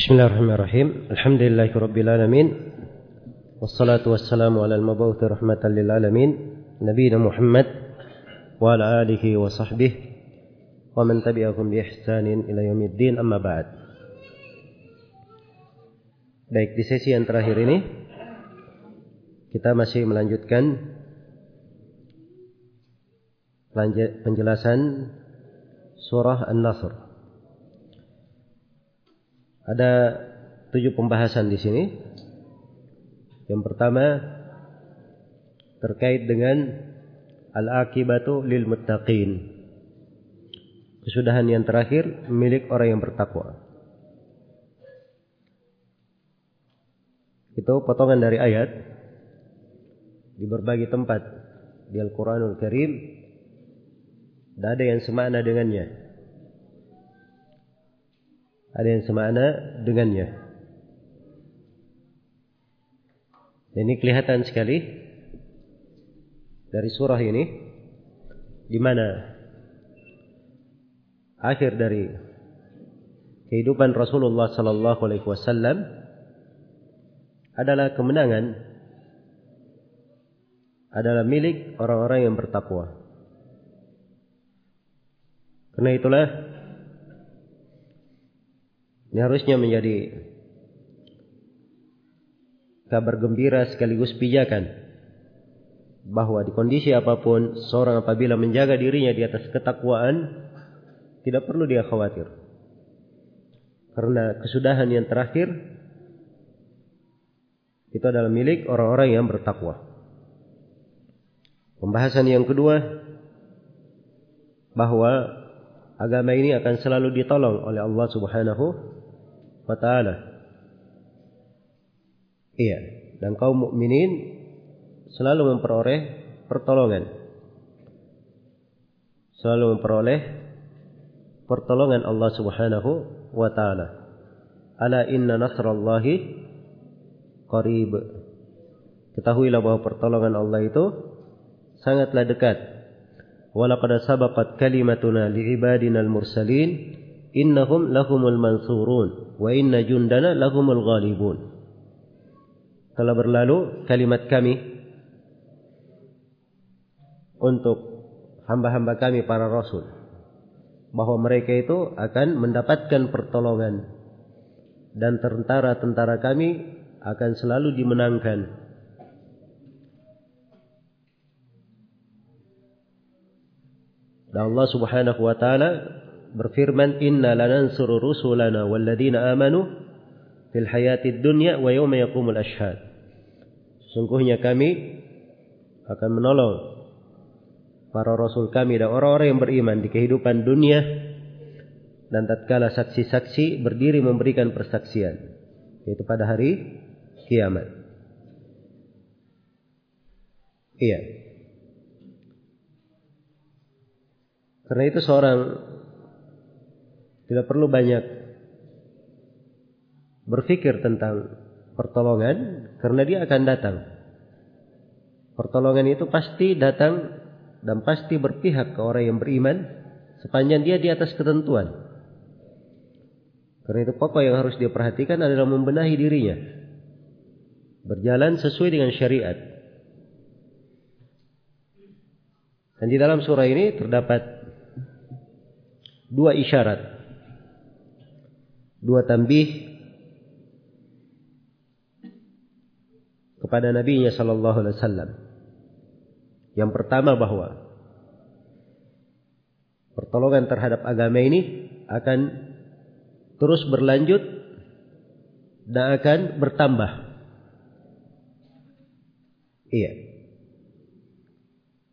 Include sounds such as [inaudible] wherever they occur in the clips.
بسم الله الرحمن الرحيم الحمد لله رب العالمين والصلاة والسلام على المبعوث رحمة للعالمين نبينا محمد وعلى آله وصحبه ومن تبعهم بإحسان إلى يوم الدين أما بعد Baik, di sesi yang terakhir ini kita masih melanjutkan penjelasan surah An-Nasr. Ada tujuh pembahasan di sini. Yang pertama terkait dengan al-akibatu lil muttaqin. Kesudahan yang terakhir milik orang yang bertakwa. Itu potongan dari ayat di berbagai tempat di Al-Quranul Karim. Dan ada yang semakna dengannya. Ada yang semakna dengannya. Dan ini kelihatan sekali dari surah ini di mana akhir dari kehidupan Rasulullah sallallahu alaihi wasallam adalah kemenangan adalah milik orang-orang yang bertakwa. Karena itulah ini harusnya menjadi kabar gembira sekaligus pijakan bahwa di kondisi apa pun seorang apabila menjaga dirinya di atas ketakwaan tidak perlu dia khawatir. Karena kesudahan yang terakhir itu adalah milik orang-orang yang bertakwa. Pembahasan yang kedua bahwa agama ini akan selalu ditolong oleh Allah Subhanahu wa taala. Iya, dan kaum mukminin selalu memperoleh pertolongan. Selalu memperoleh pertolongan Allah Subhanahu wa taala. Ala inna nasrallahi qarib. Ketahuilah bahwa pertolongan Allah itu sangatlah dekat. Walaqad sabaqat kalimatuna li'ibadina al-mursalin innahum lahumul mansurun wa inna jundana lahumul ghalibun. Telah berlalu kalimat kami untuk hamba-hamba kami para rasul bahwa mereka itu akan mendapatkan pertolongan dan tentara-tentara kami akan selalu dimenangkan. Dan Allah Subhanahu wa taala berfirman, "Inna lanansuru rusulana walladzina amanu fil hayatid dunya wa yawma yaqumul ashhad." Sungguhnya kami akan menolong para rasul kami dan orang-orang yang beriman di kehidupan dunia dan tatkala saksi-saksi berdiri memberikan persaksian yaitu pada hari kiamat. Iya. Karena itu seorang tidak perlu banyak berpikir tentang pertolongan karena dia akan datang. Pertolongan itu pasti datang dan pasti berpihak ke orang yang beriman sepanjang dia di atas ketentuan. Karena itu pokok yang harus dia perhatikan adalah membenahi dirinya berjalan sesuai dengan syariat. Dan di dalam surah ini terdapat dua isyarat, dua tambih kepada Nabi nya Shallallahu Alaihi Wasallam. Yang pertama bahwa pertolongan terhadap agama ini akan terus berlanjut dan akan bertambah. Iya.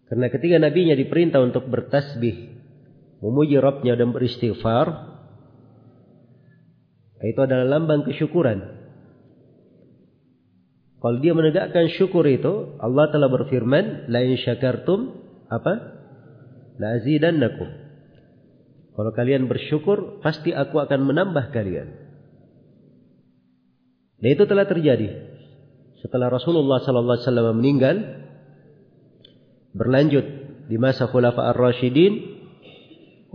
Karena ketika nabinya diperintah untuk bertasbih, memuji Rabbnya dan beristighfar, itu adalah lambang kesyukuran. Kalau dia menegakkan syukur itu, Allah telah berfirman, "La in syakartum apa? La azidannakum." Kalau kalian bersyukur, pasti aku akan menambah kalian. Dan itu telah terjadi setelah Rasulullah sallallahu alaihi wasallam meninggal berlanjut di masa Khulafa ar-Rasyidin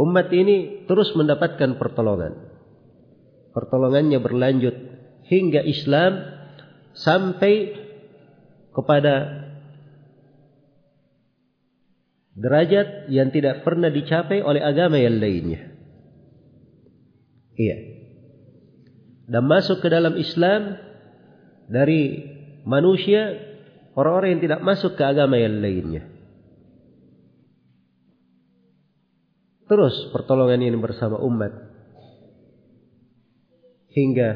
umat ini terus mendapatkan pertolongan pertolongannya berlanjut hingga Islam sampai kepada derajat yang tidak pernah dicapai oleh agama yang lainnya. Iya. Dan masuk ke dalam Islam dari manusia orang-orang yang tidak masuk ke agama yang lainnya. Terus pertolongan ini bersama umat hingga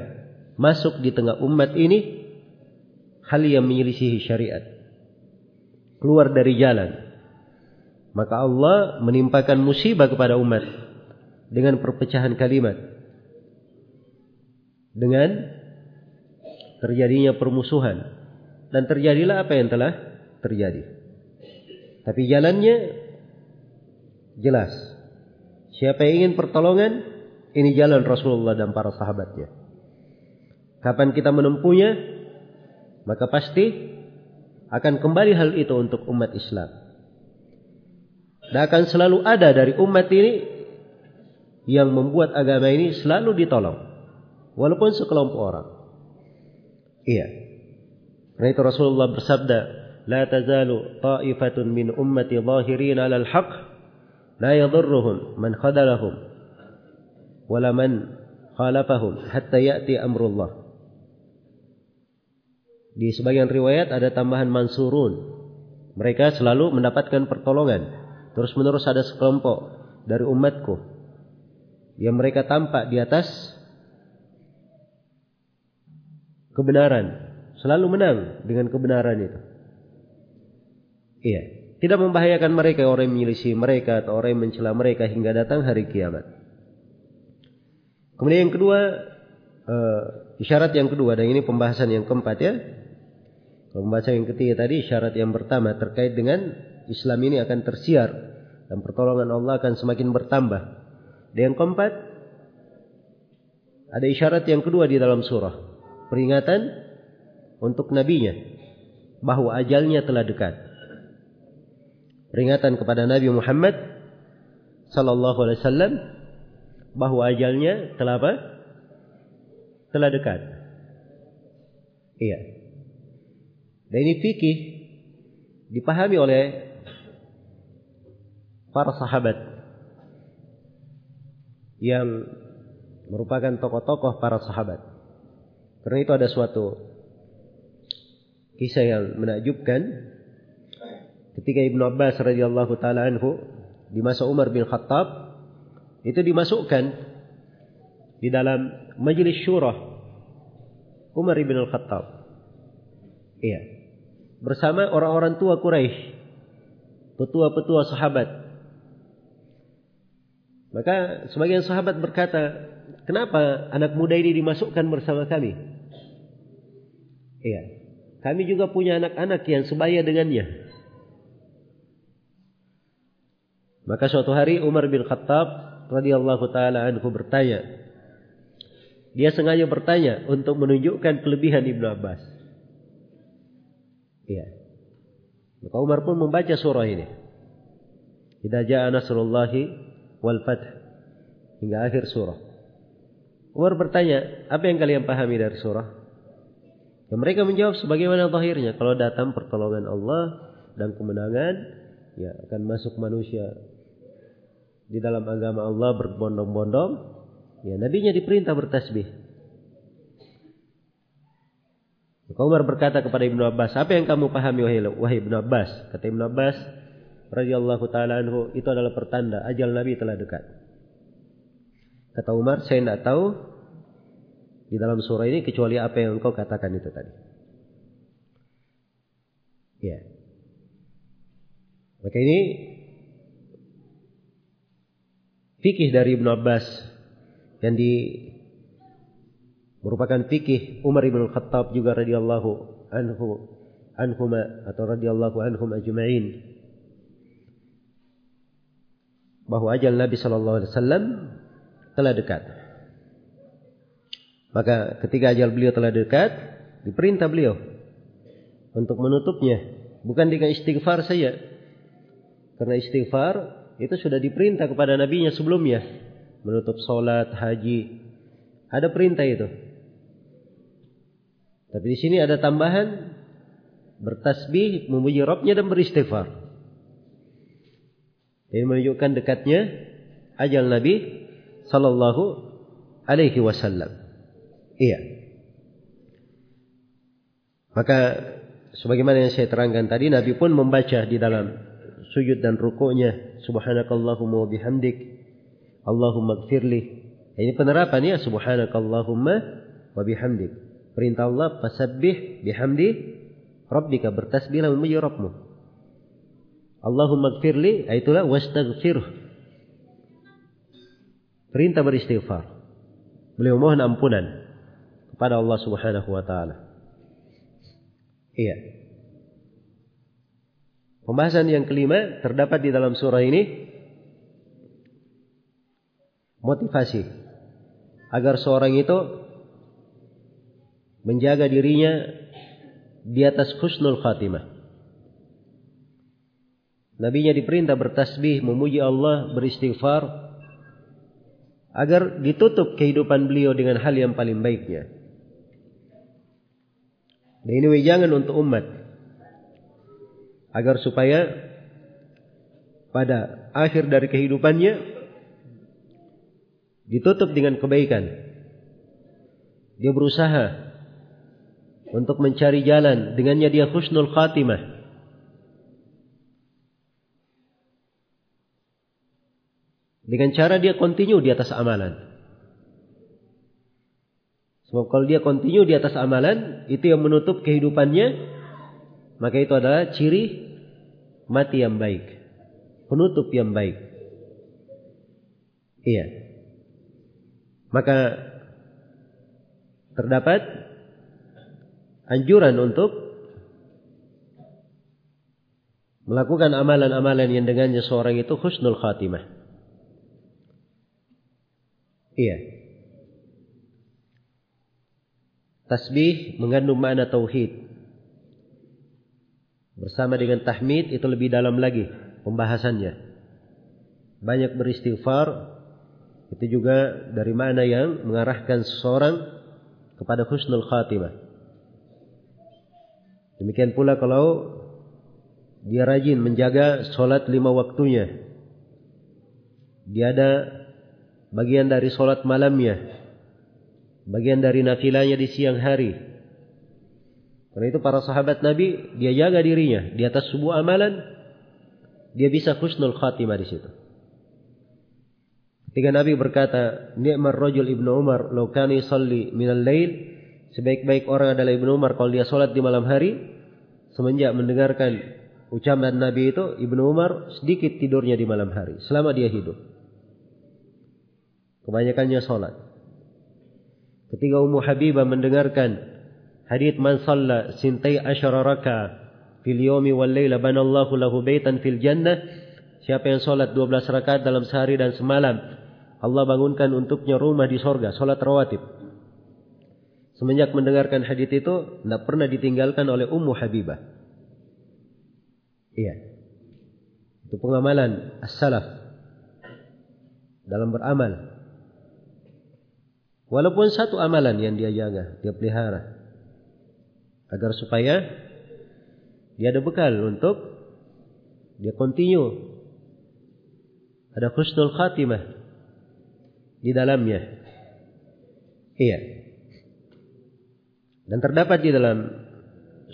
masuk di tengah umat ini hal yang menyelisihi syariat. Keluar dari jalan. Maka Allah menimpakan musibah kepada umat dengan perpecahan kalimat dengan terjadinya permusuhan dan terjadilah apa yang telah terjadi. Tapi jalannya jelas. Siapa yang ingin pertolongan, ini jalan Rasulullah dan para sahabatnya. Kapan kita menempuhnya, maka pasti akan kembali hal itu untuk umat Islam. Dan akan selalu ada dari umat ini yang membuat agama ini selalu ditolong walaupun sekelompok orang. Iya. Karena itu Rasulullah bersabda, "La tazalu ta'ifatun min ummati zahirin 'alal haqq la yadhurruhum man khadalahum wala man khalafahum hatta ya'ti amrullah." Di sebagian riwayat ada tambahan mansurun. Mereka selalu mendapatkan pertolongan. Terus menerus ada sekelompok dari umatku yang mereka tampak di atas kebenaran, selalu menang dengan kebenaran itu. Iya, tidak membahayakan mereka orang yang menyelisih mereka atau orang yang mencela mereka hingga datang hari kiamat. Kemudian yang kedua, uh, isyarat yang kedua dan ini pembahasan yang keempat ya. Pembahasan yang ketiga tadi isyarat yang pertama terkait dengan Islam ini akan tersiar dan pertolongan Allah akan semakin bertambah. Dan yang keempat ada isyarat yang kedua di dalam surah peringatan untuk nabinya bahwa ajalnya telah dekat. Peringatan kepada Nabi Muhammad sallallahu alaihi wasallam bahwa ajalnya telah apa? Telah dekat. Iya. Dan ini fikih dipahami oleh para sahabat yang merupakan tokoh-tokoh para sahabat. Karena itu ada suatu kisah yang menakjubkan ketika Ibnu Abbas radhiyallahu taala anhu di masa Umar bin Khattab itu dimasukkan di dalam majelis syurah Umar bin Khattab. Iya. Bersama orang-orang tua Quraisy, petua-petua sahabat. Maka sebagian sahabat berkata, "Kenapa anak muda ini dimasukkan bersama kami?" Iya. Kami juga punya anak-anak yang sebaya dengannya. Maka suatu hari Umar bin Khattab radhiyallahu taala anhu bertanya. Dia sengaja bertanya untuk menunjukkan kelebihan Ibnu Abbas. Iya. Maka Umar pun membaca surah ini. Idza jaa nasrullahi wal fath hingga akhir surah. Umar bertanya, apa yang kalian pahami dari surah? Dan mereka menjawab sebagaimana zahirnya. Kalau datang pertolongan Allah dan kemenangan, ya akan masuk manusia di dalam agama Allah berbondong-bondong. Ya, nabinya diperintah bertasbih. Umar berkata kepada Ibnu Abbas, apa yang kamu pahami wahai, wahai Ibnu Abbas? Kata Ibnu Abbas, radhiyallahu taala anhu, itu adalah pertanda ajal Nabi telah dekat. Kata Umar, saya tidak tahu di dalam surah ini kecuali apa yang engkau katakan itu tadi. Ya. Maka ini fikih dari Ibnu Abbas yang di merupakan fikih Umar bin Khattab juga radhiyallahu anhu anhuma atau radhiyallahu anhum ajma'in bahwa ajal Nabi sallallahu alaihi wasallam telah dekat. Maka ketika ajal beliau telah dekat, diperintah beliau untuk menutupnya. Bukan dengan istighfar saja. Karena istighfar itu sudah diperintah kepada nabinya sebelumnya. Menutup solat, haji, Ada perintah itu. Tapi di sini ada tambahan bertasbih, memuji Rabbnya dan beristighfar. Ini menunjukkan dekatnya ajal Nabi sallallahu alaihi wasallam. Iya. Maka sebagaimana yang saya terangkan tadi Nabi pun membaca di dalam sujud dan rukuknya subhanakallahumma bihamdik Allahumma gfirli. Ini penerapan ya subhanakallahumma wa bihamdik. Perintah Allah fasabbih bihamdi rabbika bertasbihlah memuji Rabbmu. Allahumma gfirli itulah wastaghfirh. Perintah beristighfar. Beliau mohon ampunan kepada Allah Subhanahu wa taala. Iya. Pembahasan yang kelima terdapat di dalam surah ini motivasi agar seorang itu menjaga dirinya di atas husnul khatimah. Nabinya diperintah bertasbih, memuji Allah, beristighfar agar ditutup kehidupan beliau dengan hal yang paling baiknya. Dan ini wejangan untuk umat agar supaya pada akhir dari kehidupannya ditutup dengan kebaikan. Dia berusaha untuk mencari jalan dengannya dia husnul khatimah. Dengan cara dia continue di atas amalan. Sebab kalau dia continue di atas amalan, itu yang menutup kehidupannya, maka itu adalah ciri mati yang baik. Penutup yang baik. Iya. Maka terdapat anjuran untuk melakukan amalan-amalan yang dengannya seorang itu husnul khatimah. Iya. Tasbih mengandung makna tauhid. Bersama dengan tahmid itu lebih dalam lagi pembahasannya. Banyak beristighfar itu juga dari mana yang mengarahkan seseorang kepada husnul khatimah. Demikian pula kalau dia rajin menjaga sholat lima waktunya. Dia ada bagian dari sholat malamnya bagian dari nafilahnya di siang hari. Karena itu para sahabat Nabi dia jaga dirinya di atas sebuah amalan dia bisa husnul khatimah di situ. Ketika Nabi berkata, "Ni'mar rajul Ibnu Umar law kana yusalli al lail" Sebaik-baik orang adalah Ibnu Umar kalau dia salat di malam hari. Semenjak mendengarkan ucapan Nabi itu, Ibnu Umar sedikit tidurnya di malam hari selama dia hidup. Kebanyakannya salat. Ketika Ummu Habibah mendengarkan hadits man shalla sintai asyara raka fil yawmi wal laila banallahu lahu baitan fil jannah siapa yang salat 12 rakaat dalam sehari dan semalam Allah bangunkan untuknya rumah di sorga salat rawatib. Semenjak mendengarkan hadits itu tidak pernah ditinggalkan oleh Ummu Habibah. Iya. Itu pengamalan as-salaf dalam beramal. Walaupun satu amalan yang dia jaga, dia pelihara. Agar supaya dia ada bekal untuk dia continue. Ada khusnul khatimah di dalamnya. Iya. Dan terdapat di dalam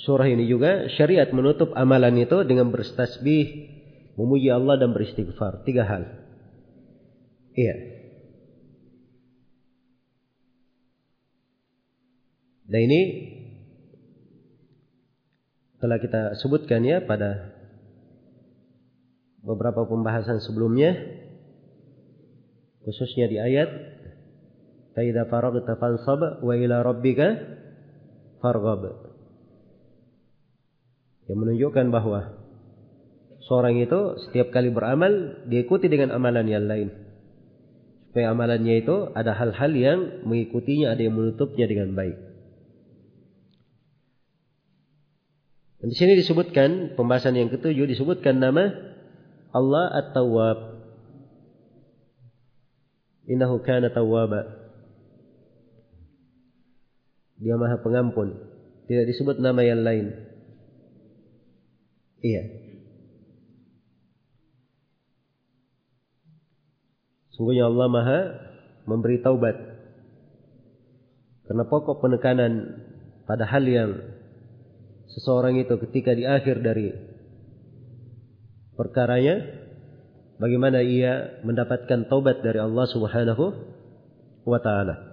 surah ini juga syariat menutup amalan itu dengan berstasbih, memuji Allah dan beristighfar. Tiga hal. Iya. Dan ini telah kita sebutkan ya pada beberapa pembahasan sebelumnya khususnya di ayat Faida faragta fansab wa ila rabbika farghab. Yang menunjukkan bahwa seorang itu setiap kali beramal diikuti dengan amalan yang lain. Supaya amalannya itu ada hal-hal yang mengikutinya ada yang menutupnya dengan baik Dan di sini disebutkan pembahasan yang ketujuh disebutkan nama Allah At-Tawwab. Innahu kana tawwaba. Dia Maha Pengampun. Tidak disebut nama yang lain. Iya. Sungguhnya Allah Maha memberi taubat. Karena pokok penekanan pada hal yang seseorang itu ketika di akhir dari perkaranya bagaimana ia mendapatkan taubat dari Allah Subhanahu wa taala.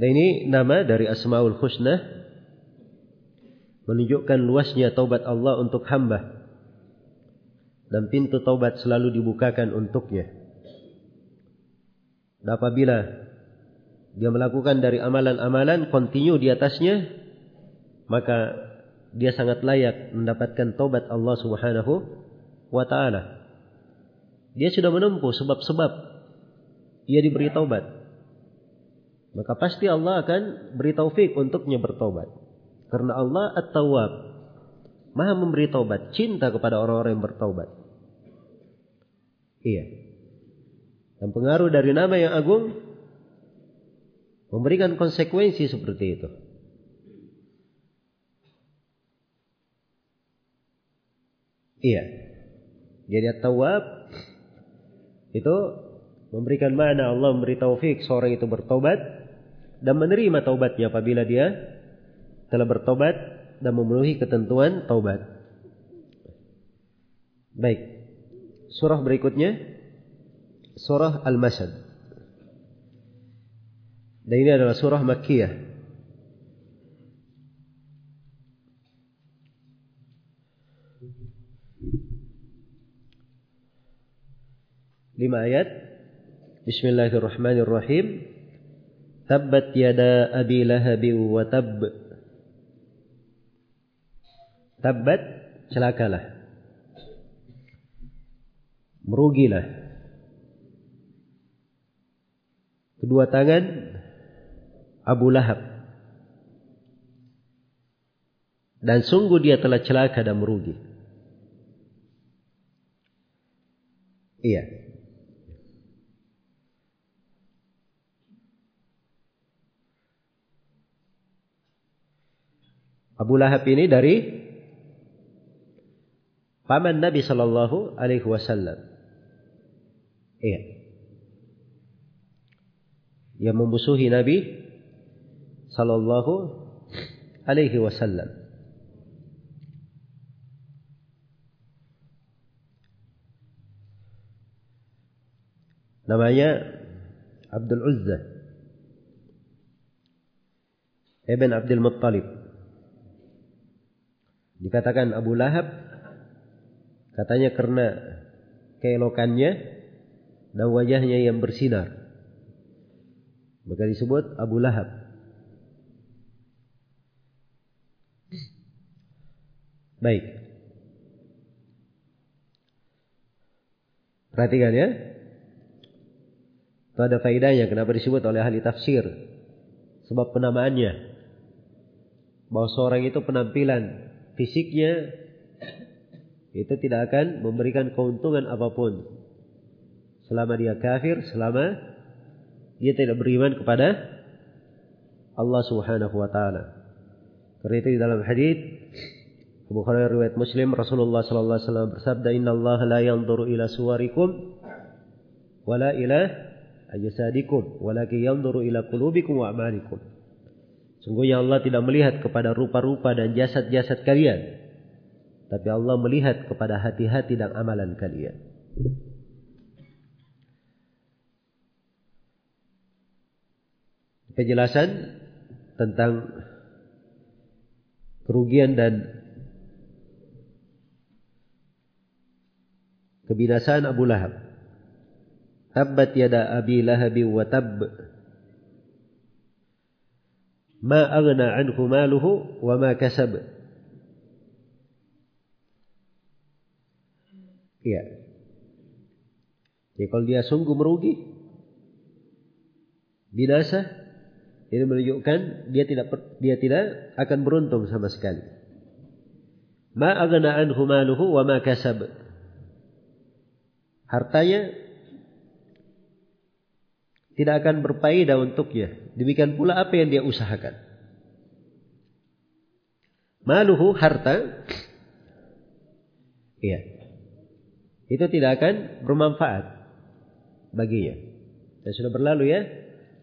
Dan ini nama dari Asmaul Husna menunjukkan luasnya taubat Allah untuk hamba dan pintu taubat selalu dibukakan untuknya. Dan apabila dia melakukan dari amalan-amalan kontinu di atasnya, maka dia sangat layak mendapatkan taubat Allah Subhanahu wa taala. Dia sudah menempuh sebab-sebab ia diberi taubat maka pasti Allah akan beri taufik untuknya bertobat. Karena Allah At-Tawwab, Maha memberi taubat, cinta kepada orang-orang yang bertobat. Iya. Dan pengaruh dari nama yang agung memberikan konsekuensi seperti itu. Iya. Jadi At-Tawwab itu memberikan mana Allah memberi taufik seorang itu bertobat dan menerima taubatnya apabila dia telah bertobat dan memenuhi ketentuan taubat. Baik. Surah berikutnya surah Al-Masad. Dan ini adalah surah Makkiyah. Lima ayat. Bismillahirrahmanirrahim. Tabbat yada abi lahabi wa tab. Tabbat celakalah. Merugilah. Kedua tangan Abu Lahab. Dan sungguh dia telah celaka dan merugi. Iya. Abu Lahab ini dari paman Nabi Shallallahu Alaihi Wasallam. Iya. Yang memusuhi Nabi Shallallahu Alaihi Wasallam. Namanya Abdul Uzza Ibn Abdul Muttalib. Dikatakan Abu Lahab katanya karena keelokannya dan wajahnya yang bersinar. Maka disebut Abu Lahab. Baik. Perhatikan ya. Itu ada faedahnya kenapa disebut oleh ahli tafsir. Sebab penamaannya. Bahwa seorang itu penampilan fisiknya itu tidak akan memberikan keuntungan apa pun selama dia kafir, selama dia tidak beriman kepada Allah Subhanahu wa taala. Karena itu di dalam hadis Bukhari riwayat Muslim Rasulullah sallallahu alaihi wasallam bersabda Inna Allah la yanzuru ila suwarikum wala ila ajsadikum walakin yanzuru ila qulubikum wa a'malikum. Sungguhnya Allah tidak melihat kepada rupa-rupa dan jasad-jasad kalian. Tapi Allah melihat kepada hati-hati dan amalan kalian. Penjelasan tentang kerugian dan kebinasaan Abu Lahab. Tabbat yada Abi Lahabi wa tabb ma aghna anhu maluhu wa ma kasab. Iya. Jadi kalau dia sungguh merugi, binasa, ini menunjukkan dia tidak dia tidak akan beruntung sama sekali. Ma aghna anhu maluhu wa ma kasab. Hartanya tidak akan berfaedah untuknya. Demikian pula apa yang dia usahakan. Maluhu harta. Iya. Itu tidak akan bermanfaat baginya. Dan sudah berlalu ya.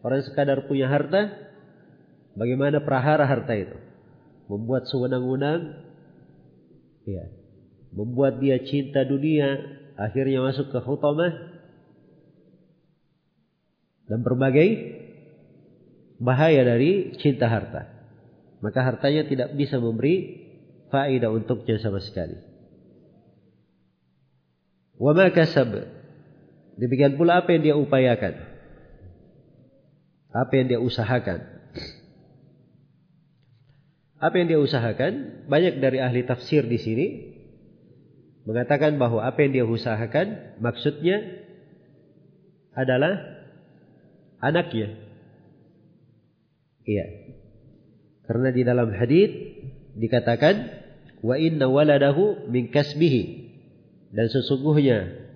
Orang sekadar punya harta. Bagaimana prahara harta itu. Membuat sewenang-wenang. Iya. Membuat dia cinta dunia. Akhirnya masuk ke hutamah dan berbagai bahaya dari cinta harta. Maka hartanya tidak bisa memberi faedah untuknya sama sekali. Wa ma kasab. Demikian pula apa yang dia upayakan. Apa yang dia usahakan. Apa yang dia usahakan? Banyak dari ahli tafsir di sini mengatakan bahwa apa yang dia usahakan maksudnya adalah anaknya. Iya. Karena di dalam hadis dikatakan wa inna waladahu min kasbihi dan sesungguhnya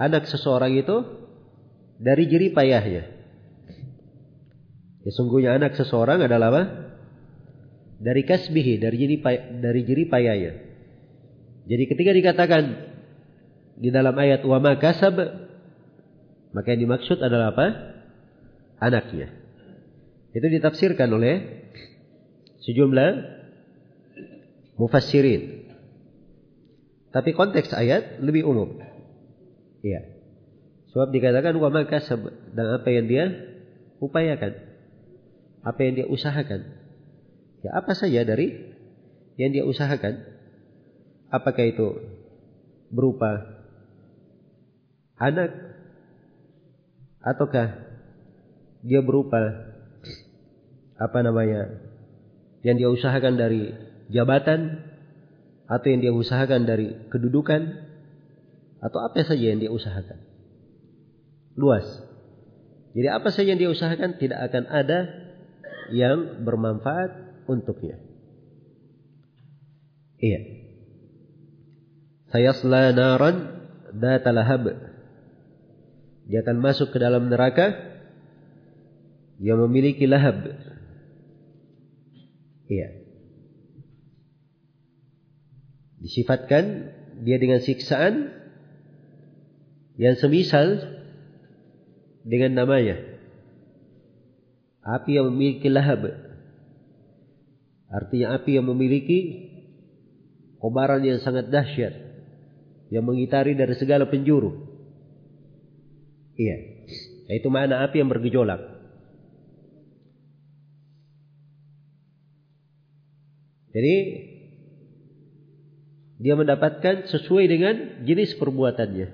anak seseorang itu dari jerih payahnya. Sesungguhnya anak seseorang adalah apa? Dari kasbihi, dari jerih dari jerih payahnya. Jadi ketika dikatakan di dalam ayat wa ma kasab maka yang dimaksud adalah apa? anaknya. Itu ditafsirkan oleh sejumlah mufassirin. Tapi konteks ayat lebih umum. Iya. Sebab dikatakan wa maka dan apa yang dia upayakan. Apa yang dia usahakan. Ya apa saja dari yang dia usahakan. Apakah itu berupa anak ataukah dia berupa apa namanya yang dia usahakan dari jabatan atau yang dia usahakan dari kedudukan atau apa saja yang dia usahakan? Luas. Jadi apa saja yang dia usahakan tidak akan ada yang bermanfaat untuknya. Iya saya naran datalahab dia akan masuk ke dalam neraka yang memiliki lahab. Iya. Disifatkan dia dengan siksaan yang semisal dengan namanya. Api yang memiliki lahab. Artinya api yang memiliki kobaran yang sangat dahsyat. Yang mengitari dari segala penjuru. Iya. Itu mana api yang bergejolak. Jadi dia mendapatkan sesuai dengan jenis perbuatannya.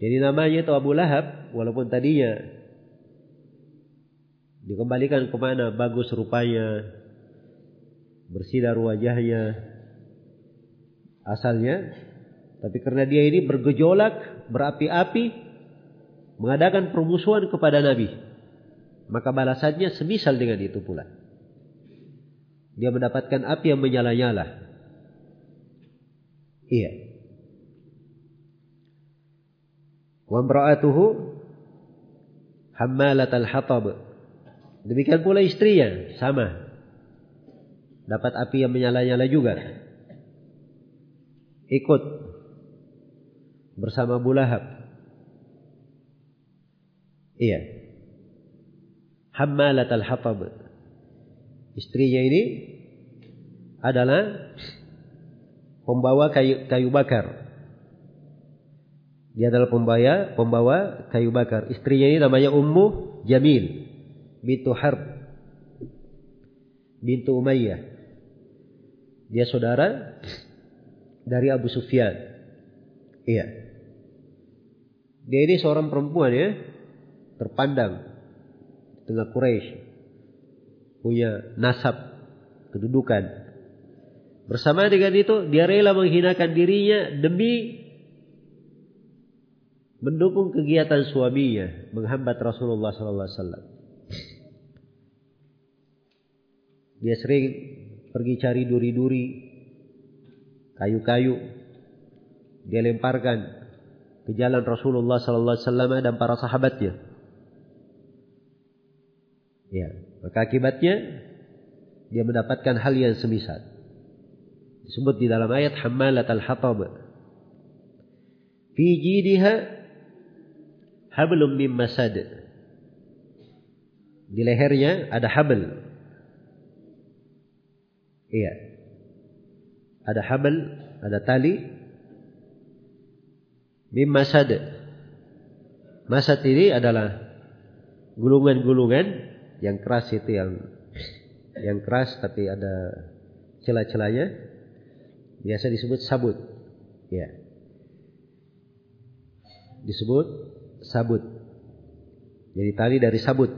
Jadi namanya itu Abu Lahab, walaupun tadinya dikembalikan ke mana bagus rupanya, bersinar wajahnya, asalnya, tapi karena dia ini bergejolak, berapi-api, mengadakan permusuhan kepada Nabi, maka balasannya semisal dengan itu pula dia mendapatkan api yang menyala-nyala. Iya. Wa imra'atuhu hammalat al-hatab. Demikian pula istrinya, sama. Dapat api yang menyala-nyala juga. Ikut bersama Abu Lahab. Iya. Hammalat al-hatab. Istrinya ini adalah pembawa kayu, kayu bakar. Dia adalah pembawa pembawa kayu bakar. Istrinya ini namanya Ummu Jamil bintu Harb bintu Umayyah. Dia saudara dari Abu Sufyan. Iya. Dia ini seorang perempuan ya, terpandang di tengah Quraisy punya nasab, kedudukan. Bersama dengan itu, dia rela menghinakan dirinya demi mendukung kegiatan suaminya, menghambat Rasulullah wasallam. Dia sering pergi cari duri-duri, kayu-kayu, dia lemparkan ke jalan Rasulullah sallallahu alaihi wasallam dan para sahabatnya. Ya, maka akibatnya dia mendapatkan hal yang semisal. Disebut di dalam ayat hammalat al-hatab. Fi jidiha hablum min masad. Di lehernya ada habl. Iya. Ada habl, ada tali min masad. Masad ini adalah gulungan-gulungan yang keras itu yang yang keras tapi ada celah-celahnya biasa disebut sabut. Ya. Disebut sabut. Jadi tali dari sabut.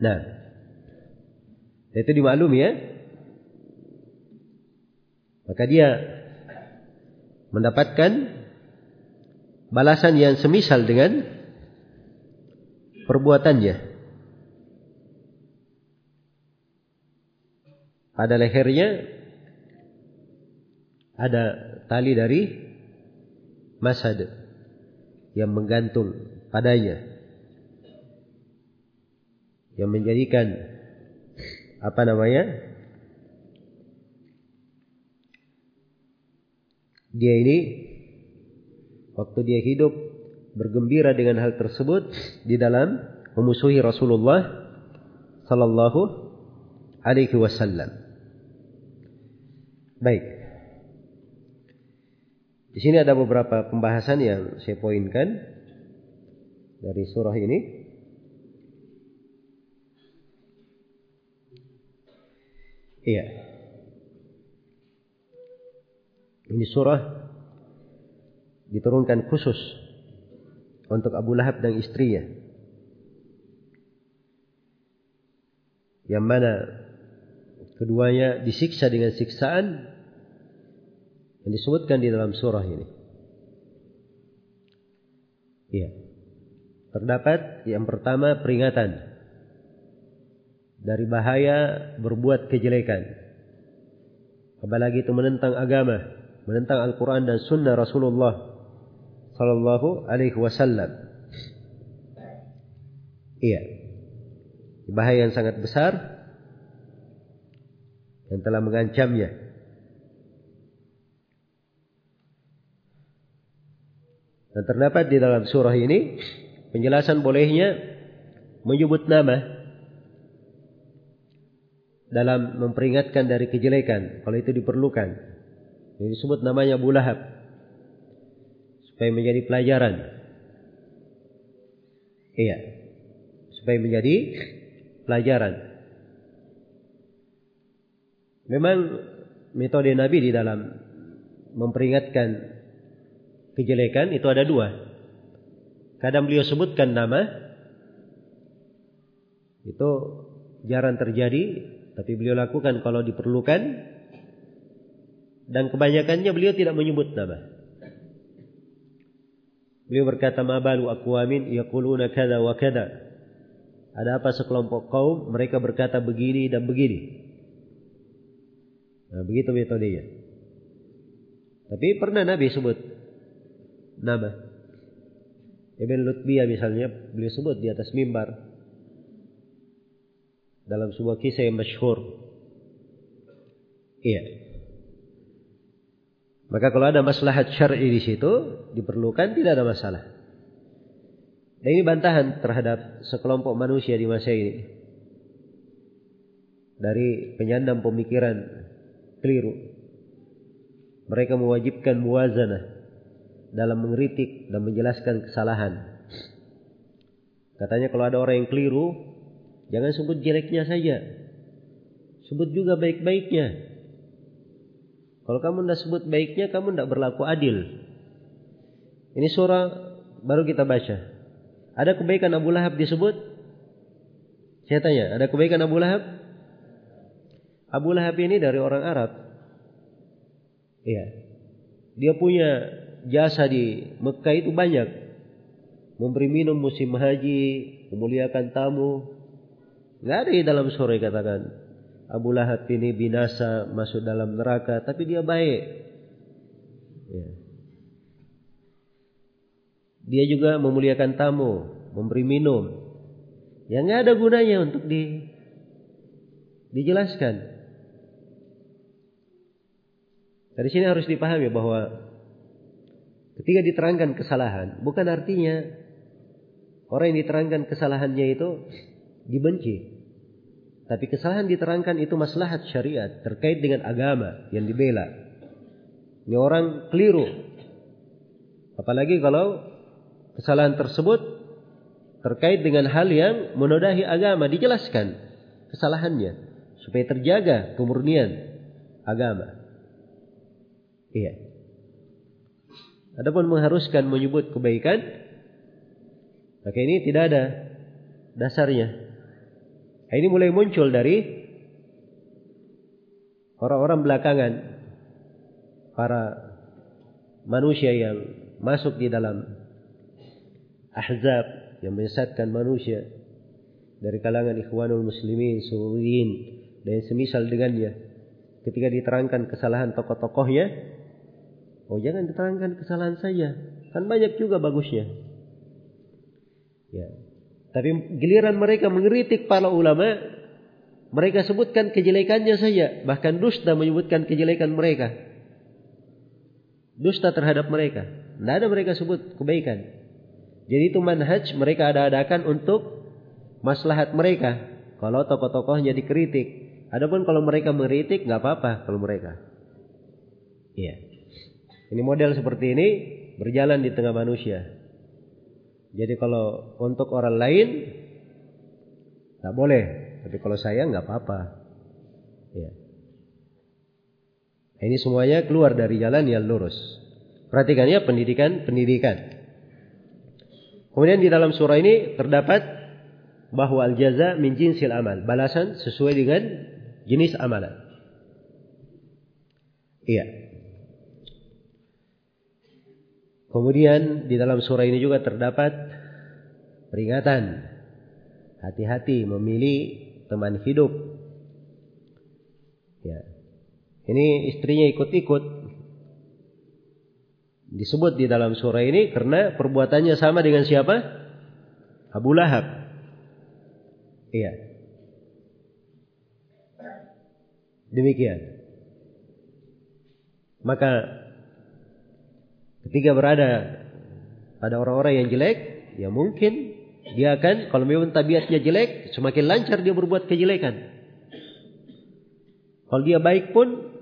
Nah, itu dimaklumi ya. Maka dia mendapatkan balasan yang semisal dengan perbuatannya. Pada lehernya ada tali dari masad yang menggantung padanya yang menjadikan apa namanya dia ini waktu dia hidup bergembira dengan hal tersebut di dalam memusuhi Rasulullah sallallahu alaihi wasallam Baik. Di sini ada beberapa pembahasan yang saya poinkan dari surah ini. Iya. Ini surah diturunkan khusus untuk Abu Lahab dan istrinya. Yang mana keduanya disiksa dengan siksaan yang disebutkan di dalam surah ini. Iya. Terdapat yang pertama peringatan dari bahaya berbuat kejelekan. Apalagi itu menentang agama, menentang Al-Quran dan Sunnah Rasulullah Sallallahu Alaihi Wasallam. Iya, bahaya yang sangat besar yang telah mengancamnya. Dan terdapat di dalam surah ini penjelasan bolehnya menyebut nama dalam memperingatkan dari kejelekan kalau itu diperlukan. Ini disebut namanya Abu Lahab supaya menjadi pelajaran. Iya. Supaya menjadi pelajaran. Memang metode Nabi di dalam memperingatkan kejelekan itu ada dua. Kadang beliau sebutkan nama, itu jarang terjadi, tapi beliau lakukan kalau diperlukan, dan kebanyakannya beliau tidak menyebut nama. Beliau berkata, "Mabalu aqwamin yaquluna kada wa kada." Ada apa sekelompok kaum mereka berkata begini dan begini. Nah, begitu metodenya. Tapi pernah Nabi sebut nama. Ibn Lutbiyah misalnya beliau sebut di atas mimbar dalam sebuah kisah yang masyhur. Iya. Maka kalau ada maslahat syar'i di situ diperlukan tidak ada masalah. Dan ini bantahan terhadap sekelompok manusia di masa ini dari penyandang pemikiran keliru. Mereka mewajibkan muwazanah dalam mengkritik dan menjelaskan kesalahan. Katanya kalau ada orang yang keliru, jangan sebut jeleknya saja. Sebut juga baik-baiknya. Kalau kamu tidak sebut baiknya, kamu tidak berlaku adil. Ini surah baru kita baca. Ada kebaikan Abu Lahab disebut? Saya tanya, ada kebaikan Abu Lahab? Abu Lahab ini dari orang Arab. Iya. Dia punya jasa di Mekah itu banyak. Memberi minum musim haji, memuliakan tamu. Nggak ada di dalam sore katakan. Abu Lahab ini binasa masuk dalam neraka, tapi dia baik. Ya. Dia juga memuliakan tamu, memberi minum. Yang nggak ada gunanya untuk di dijelaskan. Dari sini harus dipahami bahwa ketika diterangkan kesalahan, bukan artinya orang yang diterangkan kesalahannya itu dibenci. Tapi kesalahan diterangkan itu maslahat syariat terkait dengan agama yang dibela. Ini orang keliru. Apalagi kalau kesalahan tersebut terkait dengan hal yang menodai agama dijelaskan kesalahannya supaya terjaga kemurnian agama. Iya. Adapun mengharuskan menyebut kebaikan, maka ini tidak ada dasarnya. Nah, ini mulai muncul dari orang-orang belakangan, para manusia yang masuk di dalam ahzab yang menyesatkan manusia dari kalangan ikhwanul muslimin, suriyin dan semisal dengannya. Ketika diterangkan kesalahan tokoh-tokohnya, Oh jangan diterangkan kesalahan saya. Kan banyak juga bagusnya. Ya. Tapi giliran mereka mengkritik para ulama, mereka sebutkan kejelekannya saja, bahkan dusta menyebutkan kejelekan mereka. Dusta terhadap mereka. Tidak ada mereka sebut kebaikan. Jadi itu manhaj mereka ada-adakan untuk maslahat mereka. Kalau tokoh-tokohnya dikritik. Adapun kalau mereka mengkritik nggak apa-apa kalau mereka. Iya. Ini model seperti ini berjalan di tengah manusia. Jadi kalau untuk orang lain tak boleh, tapi kalau saya nggak apa-apa. Ya. Ini semuanya keluar dari jalan yang lurus. Perhatikan ya pendidikan, pendidikan. Kemudian di dalam surah ini terdapat bahwa al-jaza min jinsil amal, balasan sesuai dengan jenis amalan. Iya. Kemudian di dalam surah ini juga terdapat peringatan hati-hati memilih teman hidup. Ya. Ini istrinya ikut-ikut disebut di dalam surah ini karena perbuatannya sama dengan siapa? Abu Lahab. Iya. Demikian. Maka ketika berada pada orang-orang yang jelek, ya mungkin dia akan kalau memang tabiatnya jelek, semakin lancar dia berbuat kejelekan. Kalau dia baik pun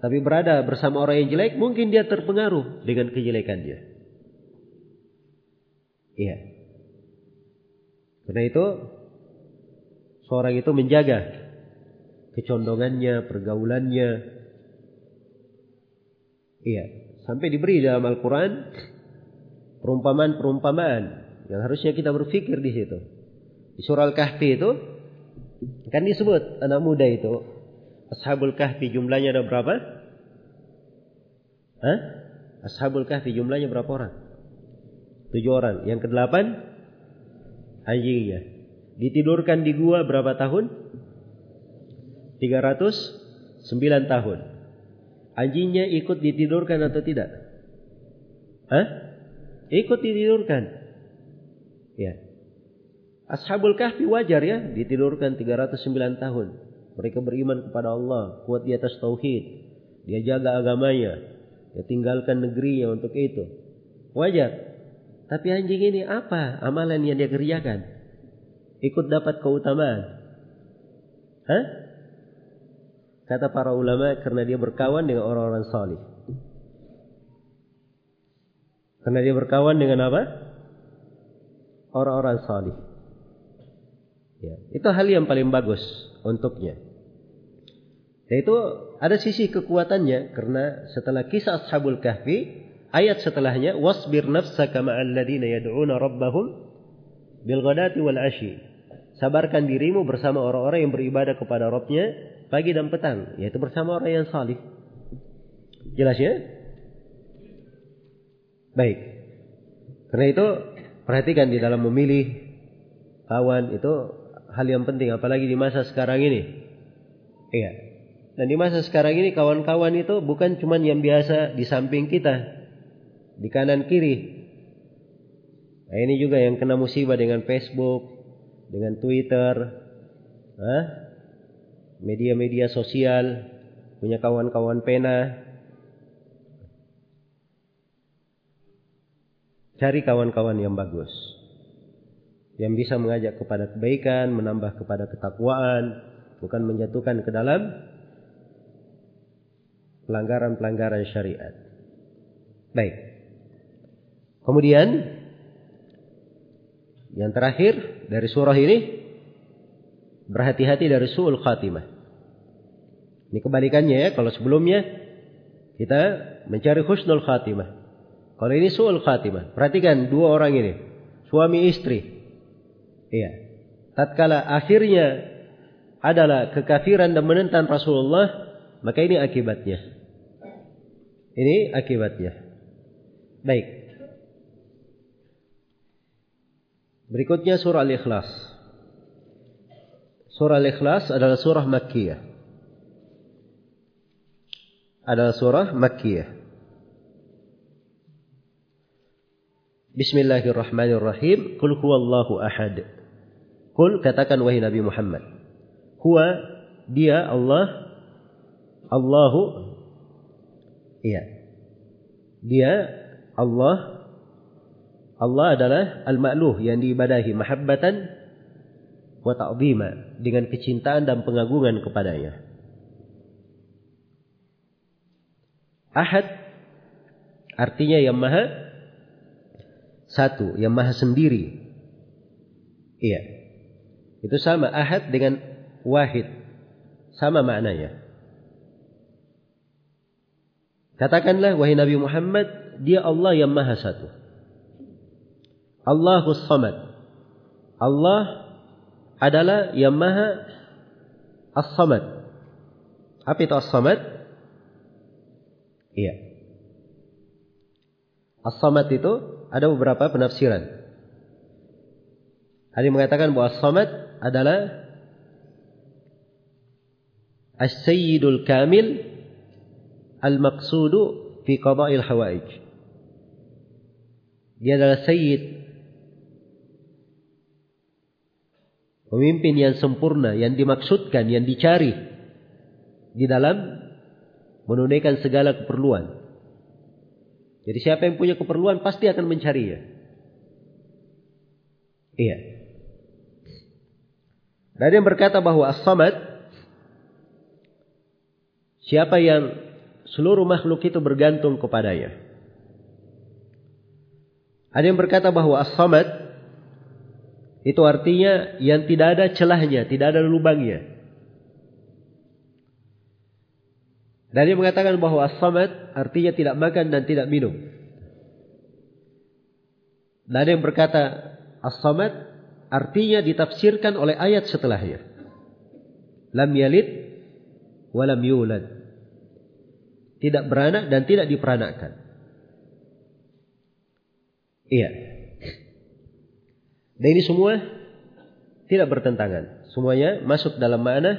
tapi berada bersama orang yang jelek, mungkin dia terpengaruh dengan kejelekannya. Iya. Karena itu seorang itu menjaga kecondongannya, pergaulannya. Iya. Sampai diberi dalam Al-Quran perumpamaan-perumpamaan yang harusnya kita berpikir di situ. Di surah Al-Kahfi itu kan disebut anak muda itu Ashabul Kahfi jumlahnya ada berapa? Hah? Ashabul Kahfi jumlahnya berapa orang? Tujuh orang. Yang kedelapan anjingnya. Ditidurkan di gua berapa tahun? 309 tahun. Anjingnya ikut ditidurkan atau tidak? Hah? Ikut ditidurkan. Ya. Ashabul Kahfi wajar ya ditidurkan 309 tahun. Mereka beriman kepada Allah, kuat di atas tauhid. Dia jaga agamanya. Dia tinggalkan negerinya untuk itu. Wajar. Tapi anjing ini apa amalan yang dia kerjakan? Ikut dapat keutamaan. Hah? Kata para ulama karena dia berkawan dengan orang-orang salih. Karena dia berkawan dengan apa? Orang-orang salih. Ya, itu hal yang paling bagus untuknya. Yaitu ada sisi kekuatannya karena setelah kisah Ashabul Kahfi, ayat setelahnya wasbir nafsaka ma'al ladina yad'una rabbahum bil wal ashi. Sabarkan dirimu bersama orang-orang yang beribadah kepada Rabbnya pagi dan petang, yaitu bersama orang yang salih. Jelas ya? Baik. Karena itu perhatikan di dalam memilih kawan itu hal yang penting apalagi di masa sekarang ini. Iya. Dan di masa sekarang ini kawan-kawan itu bukan cuma yang biasa di samping kita, di kanan kiri. Nah, ini juga yang kena musibah dengan Facebook, dengan Twitter, media-media sosial, punya kawan-kawan pena. Cari kawan-kawan yang bagus. Yang bisa mengajak kepada kebaikan, menambah kepada ketakwaan, bukan menjatuhkan ke dalam pelanggaran-pelanggaran syariat. Baik. Kemudian yang terakhir dari surah ini berhati-hati dari suul khatimah. Ini kebalikannya ya, kalau sebelumnya kita mencari husnul khatimah. Kalau ini suul khatimah. Perhatikan dua orang ini, suami istri. Iya. Tatkala akhirnya adalah kekafiran dan menentang Rasulullah, maka ini akibatnya. Ini akibatnya. Baik. Berikutnya surah Al-Ikhlas. Surah Al-Ikhlas adalah surah Makkiyah. Adalah surah Makkiyah. Bismillahirrahmanirrahim. Kul huwallahu ahad. Kul katakan wahai Nabi Muhammad. Huwa dia Allah Allahu Iya. Dia Allah Allah adalah al-ma'luh yang diibadahi mahabbatan wa ta'zima dengan kecintaan dan pengagungan kepadanya. Ahad artinya yang maha satu, yang maha sendiri. Iya. Itu sama ahad dengan wahid. Sama maknanya. Katakanlah wahai Nabi Muhammad, dia Allah yang Maha Satu. Allahus Samad. Allah adalah yang Maha As-Samad. Apa itu As-Samad? Iya. As-Samad itu ada beberapa penafsiran. Ada yang mengatakan bahwa As-Samad adalah As-Sayyidul Kamil al-maqsudu fi qada'il hawaij. Dia adalah sayyid pemimpin yang sempurna yang dimaksudkan yang dicari di dalam menunaikan segala keperluan. Jadi siapa yang punya keperluan pasti akan mencarinya. Iya. Dan yang berkata bahwa as-samad siapa yang seluruh makhluk itu bergantung kepadanya. Ada yang berkata bahwa as-samad itu artinya yang tidak ada celahnya, tidak ada lubangnya. Dan dia mengatakan bahwa as-samad artinya tidak makan dan tidak minum. Dan ada yang berkata as-samad artinya ditafsirkan oleh ayat setelahnya. Lam yalid walam yulad tidak beranak dan tidak diperanakkan. Iya. Dan ini semua tidak bertentangan. Semuanya masuk dalam makna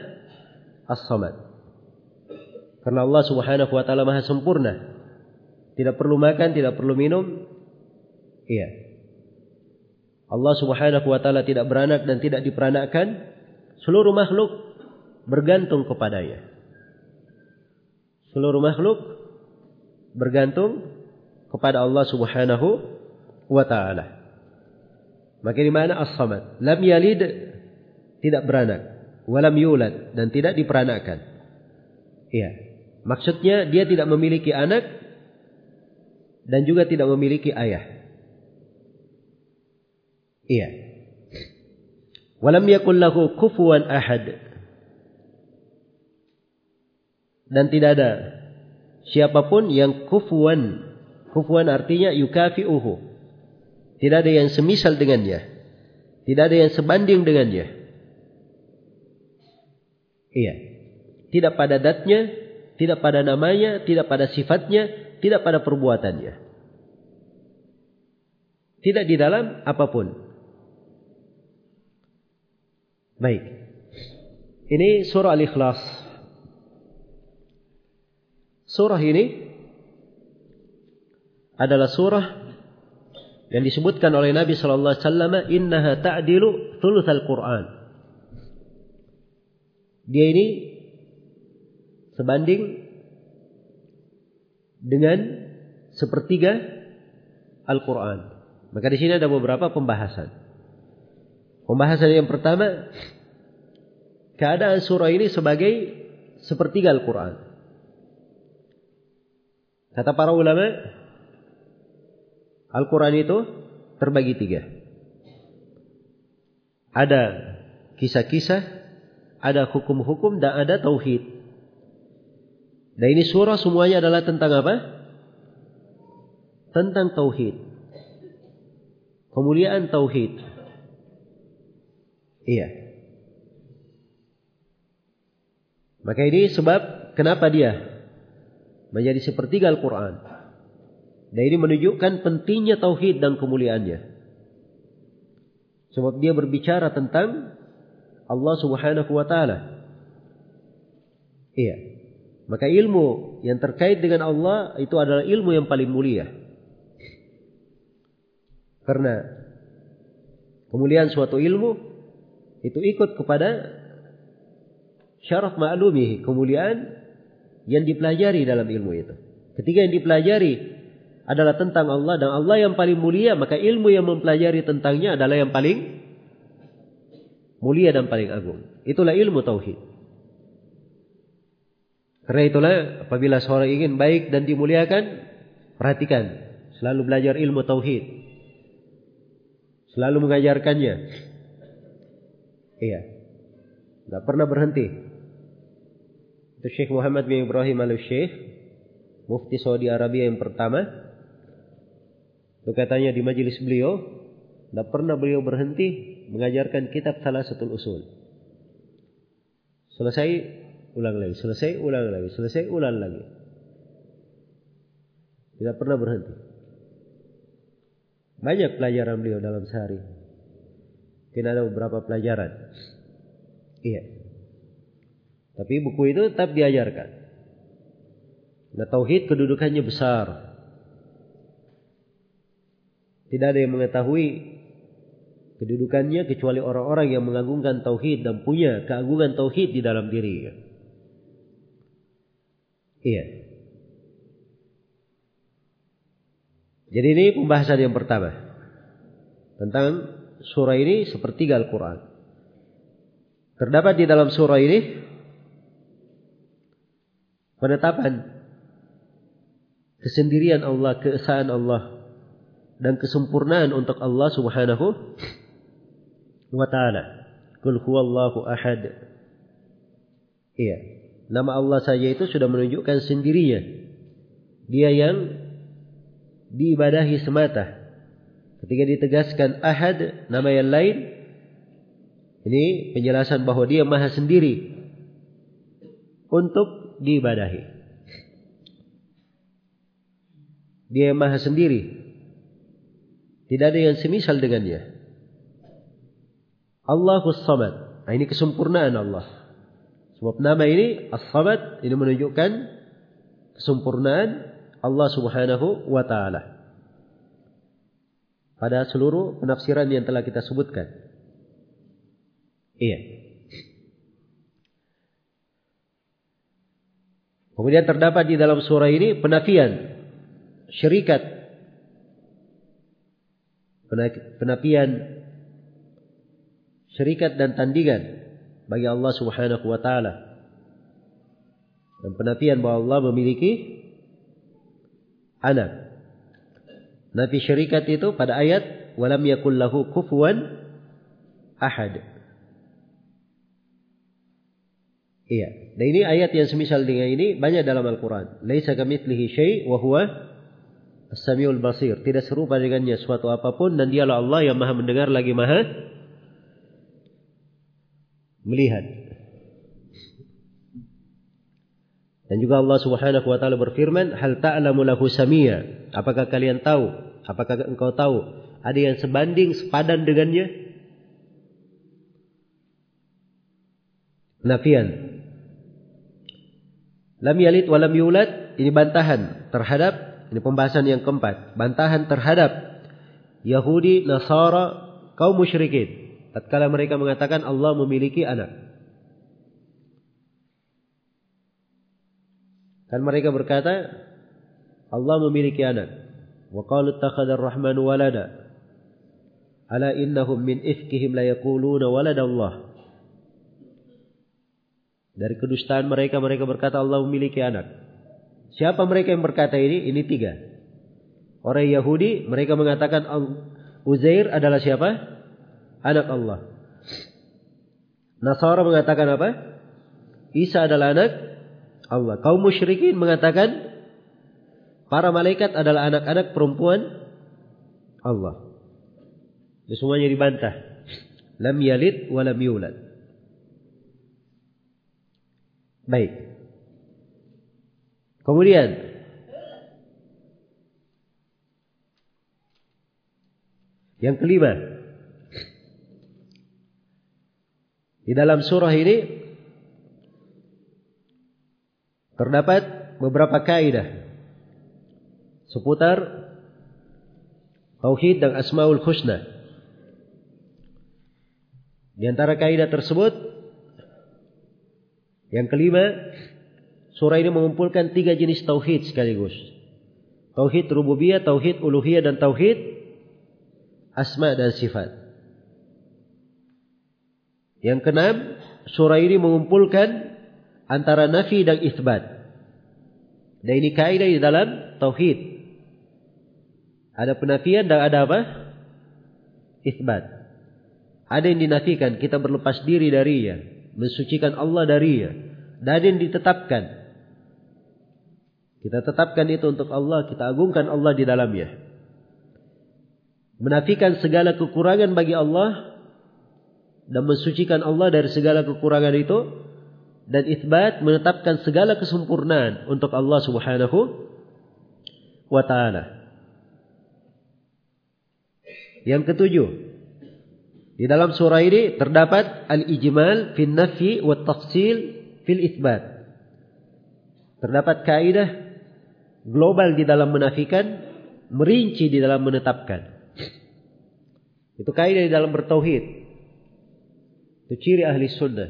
as-samad. Karena Allah Subhanahu wa taala Maha sempurna. Tidak perlu makan, tidak perlu minum. Iya. Allah Subhanahu wa taala tidak beranak dan tidak diperanakkan. Seluruh makhluk bergantung kepadanya. Seluruh makhluk bergantung kepada Allah Subhanahu wa taala. Maka di mana as-samad? Lam yalid tidak beranak, walam yulad dan tidak diperanakkan. Iya. Maksudnya dia tidak memiliki anak dan juga tidak memiliki ayah. Iya. Walam yakul lahu kufuwan ahad dan tidak ada siapa pun yang kufuan. Kufuan artinya yukafi'uhu. Tidak ada yang semisal dengannya. Tidak ada yang sebanding dengannya. Iya. Tidak pada datnya, tidak pada namanya, tidak pada sifatnya, tidak pada perbuatannya. Tidak di dalam apa pun. Baik. Ini surah Al-Ikhlas. Surah ini adalah surah yang disebutkan oleh Nabi sallallahu alaihi wasallam innaha ta'dilu thulutsal Quran. Dia ini sebanding dengan sepertiga Al-Qur'an. Maka di sini ada beberapa pembahasan. Pembahasan yang pertama keadaan surah ini sebagai sepertiga Al-Qur'an. Kata para ulama, Al-Quran itu terbagi tiga. Ada kisah-kisah, ada hukum-hukum, dan ada tauhid. Dan ini surah semuanya adalah tentang apa? Tentang tauhid. Kemuliaan tauhid. Iya. Maka ini sebab kenapa dia menjadi sepertiga Al-Quran. Dan ini menunjukkan pentingnya tauhid dan kemuliaannya. Sebab dia berbicara tentang Allah Subhanahu wa taala. Iya. Maka ilmu yang terkait dengan Allah itu adalah ilmu yang paling mulia. Karena kemuliaan suatu ilmu itu ikut kepada syaraf ma'lumihi, kemuliaan yang dipelajari dalam ilmu itu. Ketika yang dipelajari adalah tentang Allah dan Allah yang paling mulia, maka ilmu yang mempelajari tentangnya adalah yang paling mulia dan paling agung. Itulah ilmu tauhid. Karena itulah apabila seorang ingin baik dan dimuliakan, perhatikan, selalu belajar ilmu tauhid. Selalu mengajarkannya. Iya. Tidak pernah berhenti. Itu Syekh Muhammad bin Ibrahim al-Syekh, mufti Saudi Arabia yang pertama, itu katanya di majelis beliau, tidak pernah beliau berhenti mengajarkan kitab salah satu usul. Selesai, ulang lagi. Selesai, ulang lagi. Selesai, ulang lagi. Tidak pernah berhenti. Banyak pelajaran beliau dalam sehari. Mungkin ada beberapa pelajaran. Iya. Tapi buku itu tetap diajarkan. Nah, tauhid kedudukannya besar. Tidak ada yang mengetahui kedudukannya kecuali orang-orang yang mengagungkan tauhid dan punya keagungan tauhid di dalam diri. Iya. Jadi ini pembahasan yang pertama tentang surah ini sepertiga Al-Quran. Terdapat di dalam surah ini penetapan kesendirian Allah, keesaan Allah dan kesempurnaan untuk Allah Subhanahu wa taala. Qul huwallahu ahad. Iya. Nama Allah saja itu sudah menunjukkan sendirinya. Dia yang diibadahi semata. Ketika ditegaskan ahad, nama yang lain, ini penjelasan bahwa dia maha sendiri untuk diibadahi. Dia maha sendiri tidak ada yang semisal dengannya. Allahus Samad. Nah, ini kesempurnaan Allah. Sebab nama ini As-Samad ini menunjukkan kesempurnaan Allah Subhanahu wa taala. Pada seluruh penafsiran yang telah kita sebutkan. Iya. Kemudian terdapat di dalam surah ini penafian syirikat penapian syarikat dan tandingan bagi Allah Subhanahu wa taala. Dan penafian bahwa Allah memiliki anak. Nafi syarikat itu pada ayat walam yakul lahu kufuwan ahad. Iya. Dan ini ayat yang semisal dengan ini banyak dalam Al-Quran. Laisa kamitslihi syai' wa huwa As-Samiul Basir. Tidak serupa dengannya suatu apa pun dan dialah Allah yang maha mendengar lagi maha melihat. Dan juga Allah Subhanahu wa taala berfirman, "Hal ta'lamu lahu samia?" Apakah kalian tahu? Apakah engkau tahu ada yang sebanding sepadan dengannya? Nafian. Lam yalid yulad ini bantahan terhadap ini pembahasan yang keempat. Bantahan terhadap Yahudi, Nasara, kaum musyrikin. Tatkala mereka mengatakan Allah memiliki anak. Kan mereka berkata Allah memiliki anak. Wa qalu ittakhadha ar-rahman walada. Ala innahum min ifkihim la yaquluna walada Allah. Dari kedustaan mereka mereka berkata Allah memiliki anak. Siapa mereka yang berkata ini? Ini tiga. Orang Yahudi mereka mengatakan Uzair adalah siapa? Anak Allah. Nasara mengatakan apa? Isa adalah anak Allah. Kaum musyrikin mengatakan para malaikat adalah anak-anak perempuan Allah. Itu semuanya dibantah. Lam yalid wa lam yulad. Baik. Kemudian yang kelima di dalam surah ini terdapat beberapa kaidah seputar tauhid dan asmaul husna. Di antara kaidah tersebut yang kelima Surah ini mengumpulkan tiga jenis tauhid sekaligus. Tauhid rububiyah, tauhid uluhiyah dan tauhid asma dan sifat. Yang keenam, surah ini mengumpulkan antara nafi dan isbat. Dan ini kaidah di dalam tauhid. Ada penafian dan ada apa? Isbat. Ada yang dinafikan, kita berlepas diri darinya, mensucikan Allah darinya. Dan ada yang ditetapkan, kita tetapkan itu untuk Allah, kita agungkan Allah di dalamnya. Menafikan segala kekurangan bagi Allah dan mensucikan Allah dari segala kekurangan itu dan isbat menetapkan segala kesempurnaan untuk Allah Subhanahu wa taala. Yang ketujuh, di dalam surah ini terdapat al-ijmal fil nafi wa tafsil fil isbat. Terdapat kaidah global di dalam menafikan, merinci di dalam menetapkan. Itu kaidah di dalam bertauhid. Itu ciri ahli sunnah.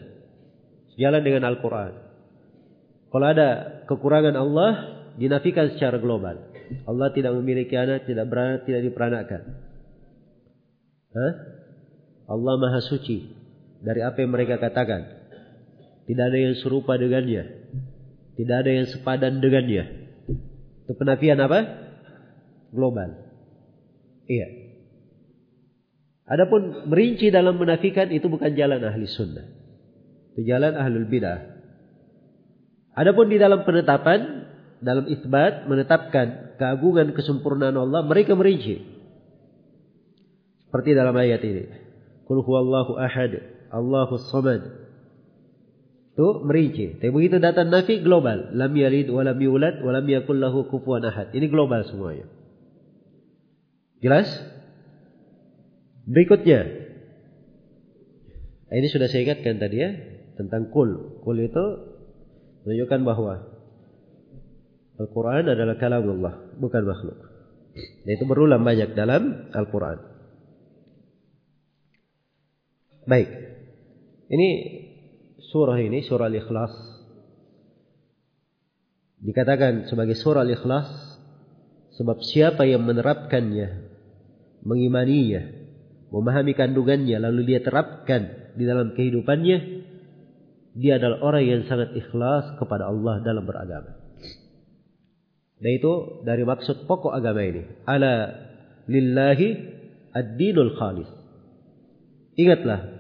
Sejalan dengan Al-Quran. Kalau ada kekurangan Allah, dinafikan secara global. Allah tidak memiliki anak, tidak beranak, tidak diperanakan. Hah? Allah Maha Suci dari apa yang mereka katakan. Tidak ada yang serupa dengannya. Tidak ada yang sepadan dengannya. Itu penafian apa? Global. Iya. Adapun merinci dalam menafikan itu bukan jalan ahli sunnah. Itu jalan ahlul bidah. Adapun di dalam penetapan, dalam isbat, menetapkan keagungan kesempurnaan Allah, mereka merinci. Seperti dalam ayat ini. Kul huwallahu ahad, Allahu samad, itu merinci. Tapi begitu datang nafi global. Lam yalid wa lam yulad wa lam yakul lahu kufuwan ahad. Ini global semuanya. Jelas? Berikutnya. Ini sudah saya ingatkan tadi ya. Tentang kul. Kul itu menunjukkan bahwa Al-Quran adalah kalam Allah. Bukan makhluk. Dan itu berulang banyak dalam Al-Quran. Baik. Ini surah ini surah Al-Ikhlas dikatakan sebagai surah Al-Ikhlas sebab siapa yang menerapkannya, mengimaninya, memahami kandungannya lalu dia terapkan di dalam kehidupannya, dia adalah orang yang sangat ikhlas kepada Allah dalam beragama. Dan itu dari maksud pokok agama ini. Ala lillahi ad-dinul khalis. Ingatlah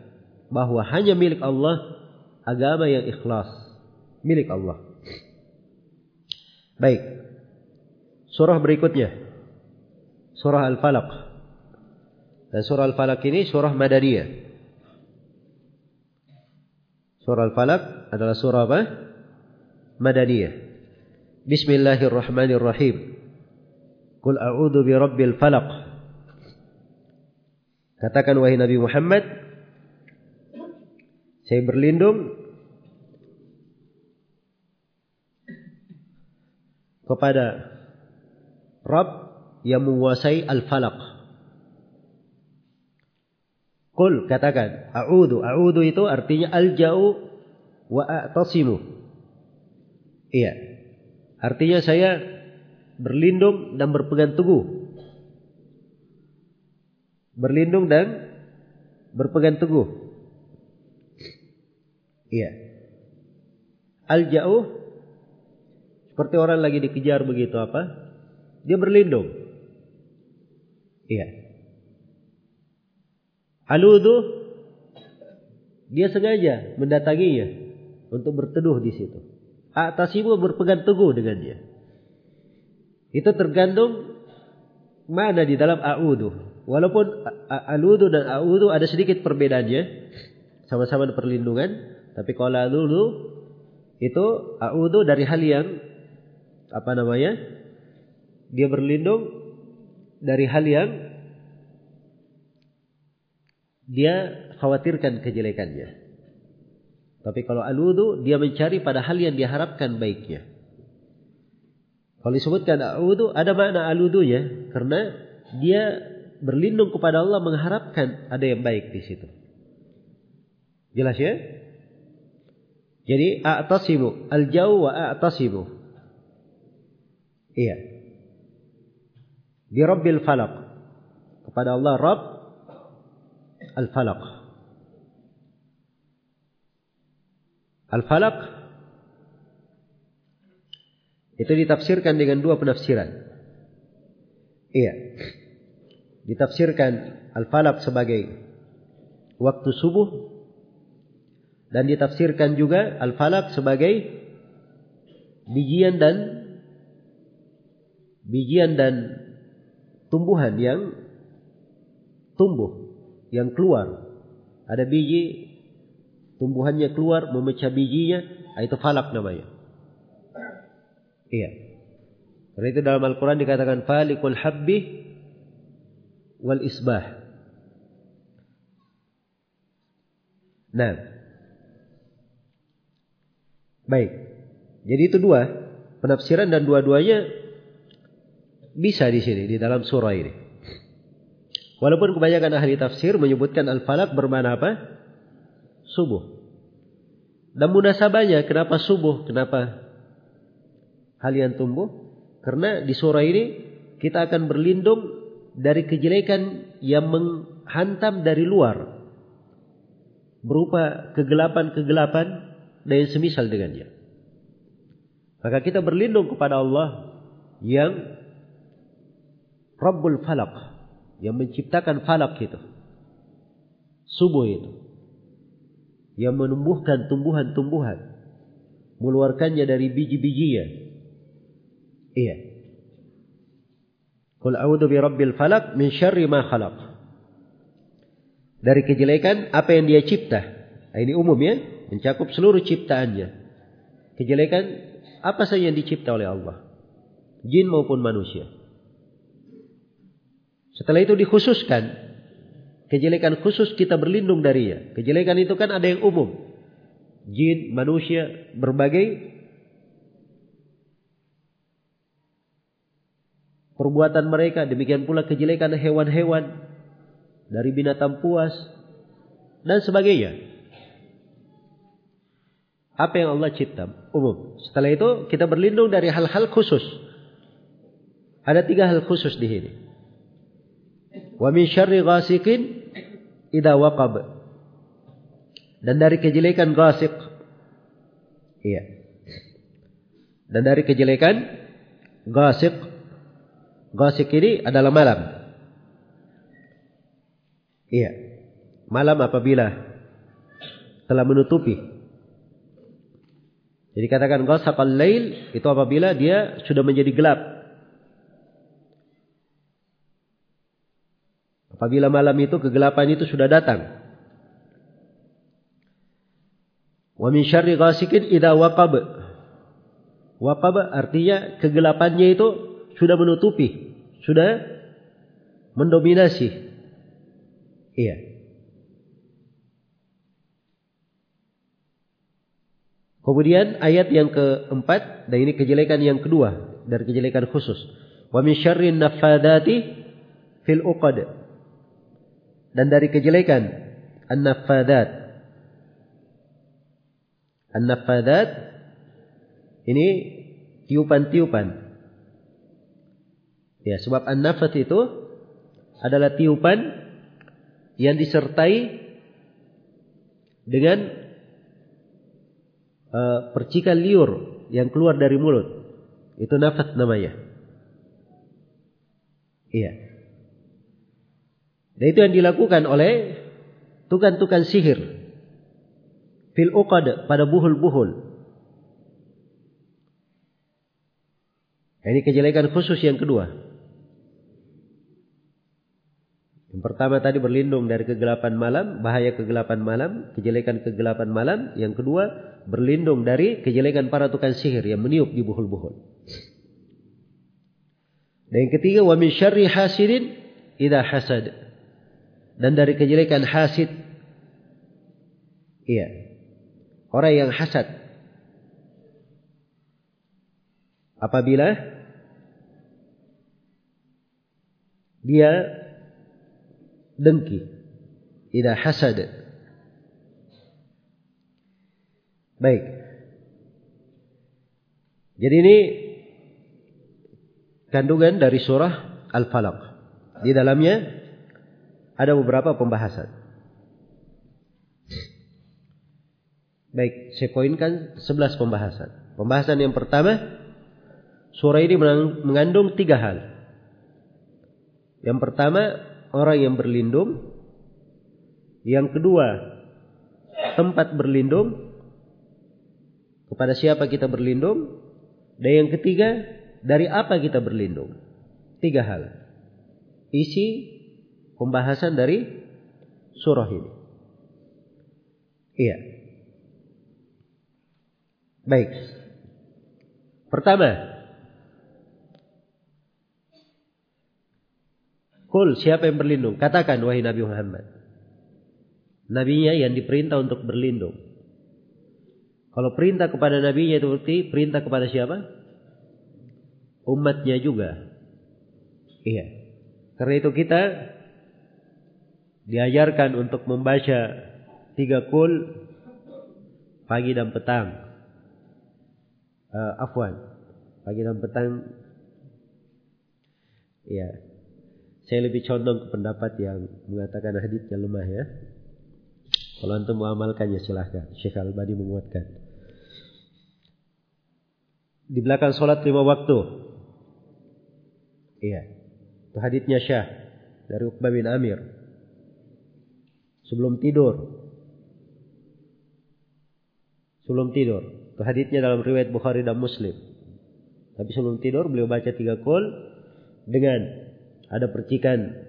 bahwa hanya milik Allah agama yang ikhlas milik Allah. Baik. Surah berikutnya. Surah Al-Falaq. Dan surah Al-Falaq ini surah Madaniyah. Surah Al-Falaq adalah surah apa? Madaniyah. Bismillahirrahmanirrahim. Qul a'udzu birabbil falaq. Katakan wahai Nabi Muhammad, saya berlindung kepada Rabb yang menguasai al-falaq. Kul katakan, a'udhu. A'udhu itu artinya alja'u wa a'tasimu. Iya. Artinya saya berlindung dan berpegang teguh. Berlindung dan berpegang teguh. Iya. Al-jauh seperti orang lagi dikejar begitu apa? Dia berlindung. Iya. Aludu dia sengaja mendatanginya untuk berteduh di situ. Atasimu berpegang teguh dengannya. Itu tergantung mana di dalam a'udhu. Walaupun aludu dan a'udhu ada sedikit perbedaannya. Sama-sama perlindungan. Tapi kalau aludu itu a'udhu dari hal yang apa namanya? Dia berlindung dari hal yang dia khawatirkan kejelekannya. Tapi kalau aludu dia mencari pada hal yang diharapkan baiknya. Kalau disebutkan a'udhu, ada makna aludunya. Karena dia berlindung kepada Allah mengharapkan ada yang baik di situ. Jelas ya? Jadi a'tasimu. Al-jauh wa a'tasimu. Iya. Di Rabbil Falak. Kepada Allah Rabb Al-Falak. Al-Falak itu ditafsirkan dengan dua penafsiran. Iya. Ditafsirkan al-falak sebagai waktu subuh dan ditafsirkan juga al-falak sebagai bijian dan bijian dan tumbuhan yang tumbuh yang keluar. Ada biji tumbuhannya keluar memecah bijinya, itu falak namanya. Iya. Karena itu dalam Al-Quran dikatakan falikul habbi wal isbah. Nah. Baik. Jadi itu dua penafsiran dan dua-duanya bisa di sini di dalam surah ini. Walaupun kebanyakan ahli tafsir menyebutkan al-falak bermana apa? Subuh. Dan munasabahnya kenapa subuh? Kenapa hal yang tumbuh karena di surah ini kita akan berlindung dari kejelekan yang menghantam dari luar berupa kegelapan-kegelapan dan yang semisal dengannya. Maka kita berlindung kepada Allah yang Rabbul Falak yang menciptakan falak itu. Subuh itu. Yang menumbuhkan tumbuhan-tumbuhan. Mengeluarkannya dari biji-bijinya Iya. Qul a'udzu bi rabbil falaq min syarri ma khalaq. Dari kejelekan apa yang dia cipta. Ini umum ya, mencakup seluruh ciptaannya. Kejelekan apa saja yang dicipta oleh Allah. Jin maupun manusia. Setelah itu dikhususkan kejelekan khusus kita berlindung darinya. Kejelekan itu kan ada yang umum. Jin, manusia, berbagai perbuatan mereka, demikian pula kejelekan hewan-hewan dari binatang puas dan sebagainya. Apa yang Allah cipta umum. Setelah itu kita berlindung dari hal-hal khusus. Ada tiga hal khusus di sini. Wa min syarri ghasiqin idza waqab. Dan dari kejelekan ghasiq. Iya. Dan dari kejelekan ghasiq Gosik ini adalah malam. Iya. Malam apabila telah menutupi. Jadi katakan ghasaqal lail itu apabila dia sudah menjadi gelap. Apabila malam itu kegelapan itu sudah datang. Wa min syarri ghasikin idza waqab. Waqab artinya kegelapannya itu sudah menutupi, sudah mendominasi. Iya. Kemudian ayat yang keempat dan ini kejelekan yang kedua dari kejelekan khusus. Wa min nafadati fil uqad. Dan dari kejelekan an-nafadat. An-nafadat ini tiupan-tiupan. Ya, sebab an-nafat itu adalah tiupan yang disertai dengan uh, percikan liur yang keluar dari mulut. Itu nafat namanya. Iya. Dan itu yang dilakukan oleh tukang-tukang sihir. Fil uqad pada buhul-buhul. Ini kejelekan khusus yang kedua. Yang pertama tadi berlindung dari kegelapan malam, bahaya kegelapan malam, kejelekan kegelapan malam. Yang kedua, berlindung dari kejelekan para tukang sihir yang meniup di buhul-buhul. Dan yang ketiga, wa min syarri hasidin idza hasad. Dan dari kejelekan hasid. Iya. Orang yang hasad. Apabila dia dengki. Ida hasad. Baik. Jadi ini kandungan dari surah Al-Falaq. Di dalamnya ada beberapa pembahasan. Baik, saya poinkan 11 pembahasan. Pembahasan yang pertama, surah ini mengandung tiga hal. Yang pertama, orang yang berlindung. Yang kedua, tempat berlindung. Kepada siapa kita berlindung. Dan yang ketiga, dari apa kita berlindung. Tiga hal. Isi pembahasan dari surah ini. Iya. Baik. Pertama, Kul siapa yang berlindung? Katakan wahai Nabi Muhammad. Nabinya yang diperintah untuk berlindung. Kalau perintah kepada nabinya itu berarti perintah kepada siapa? Umatnya juga. Iya. Karena itu kita diajarkan untuk membaca tiga kul pagi dan petang. Uh, afwan. Pagi dan petang. Iya. Saya lebih condong ke pendapat yang mengatakan hadisnya lemah ya. Kalau antum mengamalkannya silahkan. Syekh Al-Bani menguatkan. Di belakang sholat lima waktu. Iya. Itu hadisnya Syah. Dari Uqbah bin Amir. Sebelum tidur. Sebelum tidur. Itu hadisnya dalam riwayat Bukhari dan Muslim. Tapi sebelum tidur beliau baca tiga kol dengan ada percikan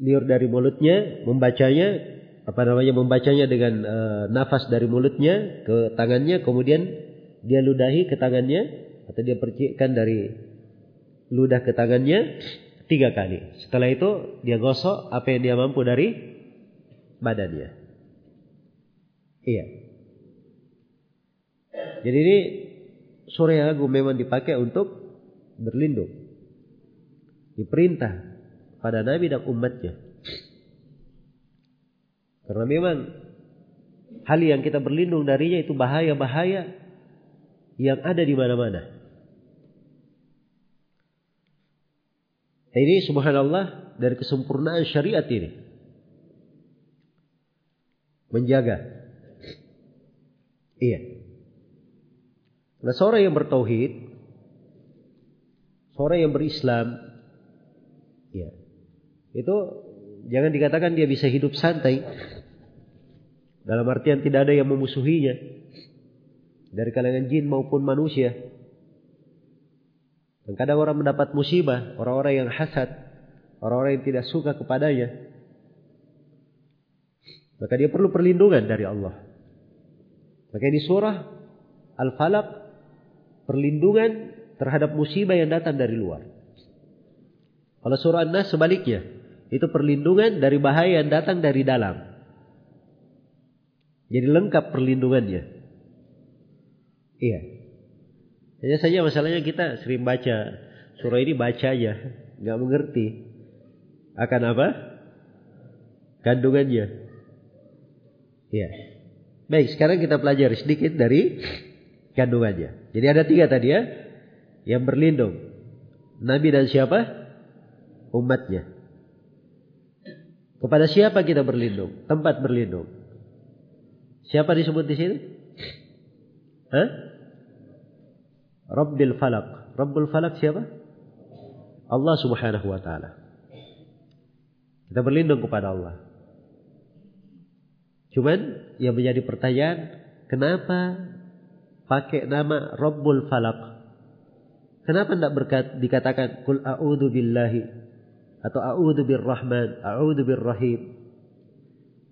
liur dari mulutnya, membacanya apa namanya membacanya dengan uh, nafas dari mulutnya ke tangannya, kemudian dia ludahi ke tangannya atau dia percikkan dari ludah ke tangannya tiga kali. Setelah itu dia gosok apa yang dia mampu dari badannya. Iya. Jadi ini sore agung memang dipakai untuk berlindung diperintah pada Nabi dan umatnya. Karena memang hal yang kita berlindung darinya itu bahaya-bahaya yang ada di mana-mana. Ini subhanallah dari kesempurnaan syariat ini. Menjaga. Iya. Nah seorang yang bertauhid, seorang yang berislam. Itu jangan dikatakan dia bisa hidup santai. Dalam artian tidak ada yang memusuhinya. Dari kalangan jin maupun manusia. Dan kadang orang mendapat musibah, orang-orang yang hasad, orang-orang yang tidak suka kepadanya. Maka dia perlu perlindungan dari Allah. Maka di surah Al-Falaq perlindungan terhadap musibah yang datang dari luar. Kalau surah An-Nas sebaliknya, itu perlindungan dari bahaya yang datang dari dalam. Jadi lengkap perlindungannya. Iya. Hanya saja masalahnya kita sering baca surah ini baca aja, nggak mengerti akan apa? kandungannya. Ya. Baik, sekarang kita pelajari sedikit dari kandungannya. Jadi ada tiga tadi ya. Yang berlindung. Nabi dan siapa? Umatnya. Kepada siapa kita berlindung? Tempat berlindung. Siapa disebut di sini? Hah? Rabbil Falak. Rabbul Falak siapa? Allah Subhanahu wa taala. Kita berlindung kepada Allah. Cuman yang menjadi pertanyaan, kenapa pakai nama Rabbul Falak? Kenapa tidak berkat, dikatakan kul a'udzu billahi atau a'udzu birrahman, a'udzu birrahim?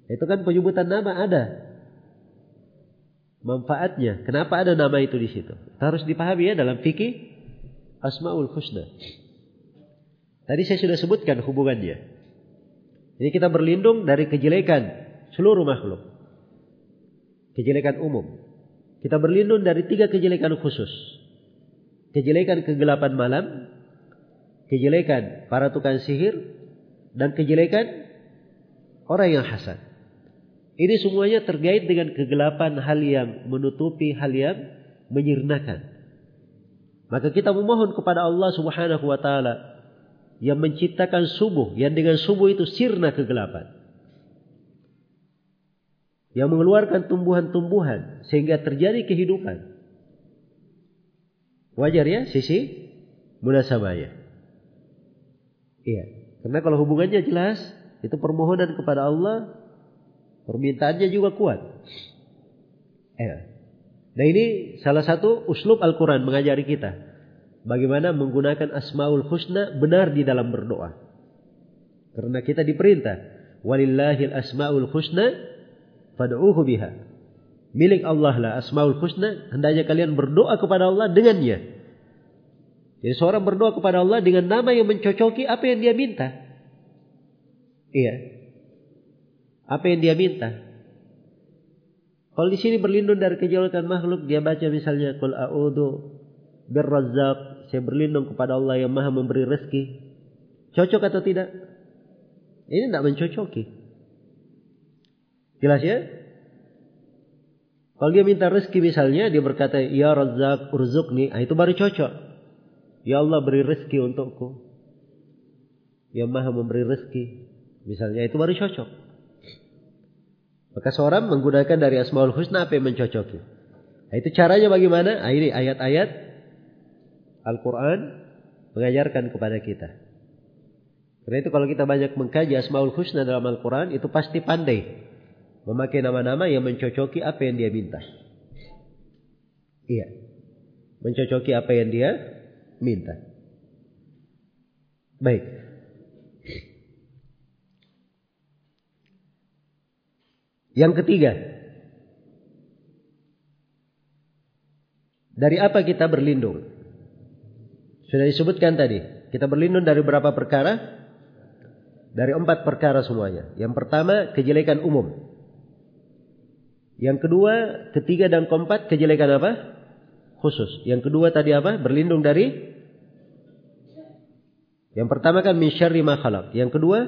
Itu kan penyebutan nama ada. Manfaatnya, kenapa ada nama itu di situ? Harus dipahami ya dalam fikih Asmaul Husna. Tadi saya sudah sebutkan hubungannya. Jadi kita berlindung dari kejelekan seluruh makhluk. Kejelekan umum. Kita berlindung dari tiga kejelekan khusus. Kejelekan kegelapan malam, kejelekan para tukang sihir, dan kejelekan orang yang hasad. Ini semuanya terkait dengan kegelapan hal yang menutupi hal yang menyirnakan. Maka kita memohon kepada Allah Subhanahu wa taala yang menciptakan subuh, yang dengan subuh itu sirna kegelapan. Yang mengeluarkan tumbuhan-tumbuhan sehingga terjadi kehidupan. Wajar ya sisi munasabahnya. Iya. Karena kalau hubungannya jelas, itu permohonan kepada Allah, permintaannya juga kuat. Ya. Nah ini salah satu uslub Al-Quran mengajari kita. Bagaimana menggunakan asmaul husna benar di dalam berdoa. Karena kita diperintah. Walillahil asmaul husna fad'uhu biha. Milik Allah lah Asmaul Husna, hendaknya kalian berdoa kepada Allah dengannya. Jadi seorang berdoa kepada Allah dengan nama yang mencocoki apa yang dia minta. Iya. Apa yang dia minta. Kalau di sini berlindung dari kejelekan makhluk, dia baca misalnya Qul a'udzu birrazzaq, saya berlindung kepada Allah yang Maha memberi rezeki. Cocok atau tidak? Ini tidak mencocoki. Jelas ya? Kalau dia minta rezeki misalnya, dia berkata, Ya Razak urzukni, nah, itu baru cocok. Ya Allah beri rezeki untukku. Ya Maha memberi rezeki. Misalnya itu baru cocok. Maka seorang menggunakan dari Asmaul Husna apa yang mencocoki. Nah, itu caranya bagaimana? Nah, ini ayat-ayat Al-Quran mengajarkan kepada kita. Karena itu kalau kita banyak mengkaji Asmaul Husna dalam Al-Quran, itu pasti pandai memakai nama-nama yang mencocoki apa yang dia minta. Iya. Mencocoki apa yang dia minta. Baik. Yang ketiga. Dari apa kita berlindung? Sudah disebutkan tadi. Kita berlindung dari berapa perkara? Dari empat perkara semuanya. Yang pertama, kejelekan umum. Yang kedua, ketiga dan keempat kejelekan apa? Khusus. Yang kedua tadi apa? Berlindung dari Yang pertama kan min syarri ma khalaq. Yang kedua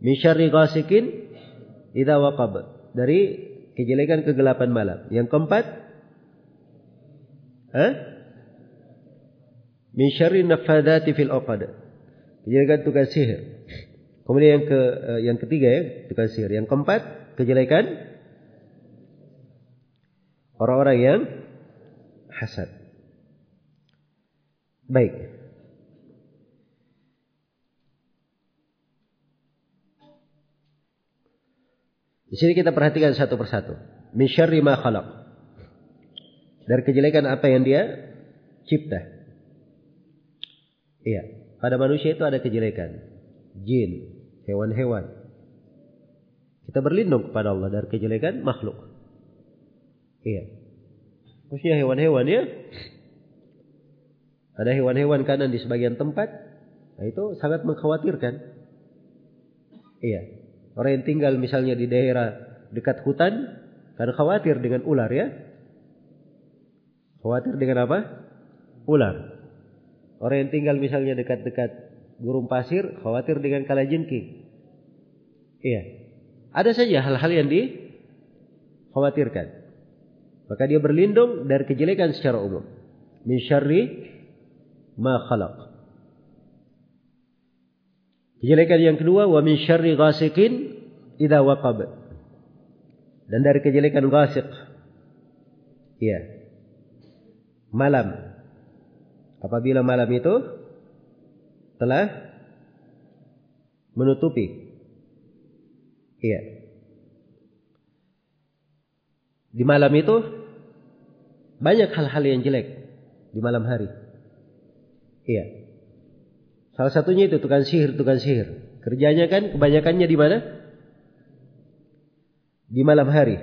min syarri ghasikin idza waqab. Dari kejelekan kegelapan malam. Yang keempat Hah? Min syarri nafadati fil uqad. Kejelekan tukang sihir. Kemudian yang ke eh, yang ketiga ya, tukang sihir. Yang keempat, kejelekan Orang-orang yang hasad. Baik. Di sini kita perhatikan satu persatu. Min syarri ma khalaq. Dari kejelekan apa yang dia cipta. Iya, pada manusia itu ada kejelekan. Jin, hewan-hewan. Kita berlindung kepada Allah dari kejelekan makhluk. Iya. Khususnya hewan-hewan ya. Ada hewan-hewan kanan di sebagian tempat. Nah itu sangat mengkhawatirkan. Iya. Orang yang tinggal misalnya di daerah dekat hutan. Karena khawatir dengan ular ya. Khawatir dengan apa? Ular. Orang yang tinggal misalnya dekat-dekat gurun pasir. Khawatir dengan kalajengking. Iya. Ada saja hal-hal yang dikhawatirkan. Maka dia berlindung dari kejelekan secara umum. Min syarri ma khalaq. Kejelekan yang kedua wa min syarri ghasiqin idza waqab. Dan dari kejelekan ghasiq. Iya. Malam. Apabila malam itu telah menutupi. Iya. Di malam itu banyak hal-hal yang jelek di malam hari. Iya. Salah satunya itu tukang sihir, tukang sihir. Kerjanya kan kebanyakannya di mana? Di malam hari.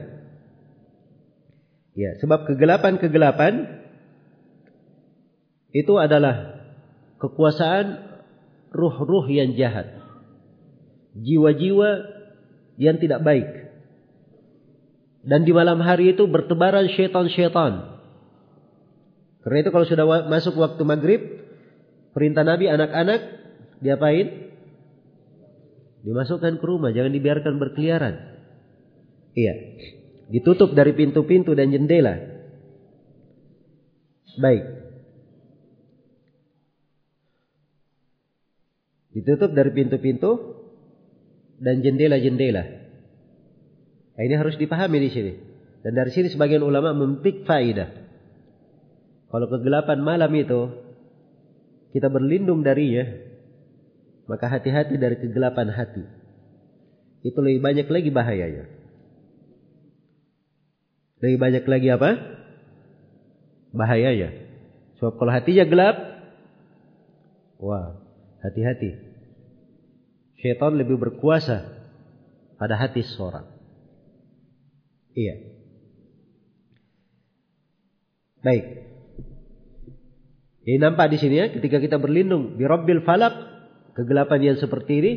Ya, sebab kegelapan-kegelapan itu adalah kekuasaan ruh-ruh yang jahat. Jiwa-jiwa yang tidak baik. Dan di malam hari itu bertebaran syaitan-syaitan. Karena itu kalau sudah masuk waktu maghrib, Perintah Nabi anak-anak diapain? Dimasukkan ke rumah, jangan dibiarkan berkeliaran. Iya. Ditutup dari pintu-pintu dan jendela. Baik. Ditutup dari pintu-pintu dan jendela-jendela. Nah, ini harus dipahami di sini. Dan dari sini sebagian ulama memetik faidah. Kalau kegelapan malam itu kita berlindung darinya, maka hati-hati dari kegelapan hati. Itu lebih banyak lagi bahayanya. Lebih banyak lagi apa? Bahayanya. Sebab kalau hatinya gelap, wah, hati-hati. Syaitan lebih berkuasa pada hati seseorang. Iya. Baik. Ini nampak di sini ya, ketika kita berlindung di Rabbil Falak, kegelapan yang seperti ini,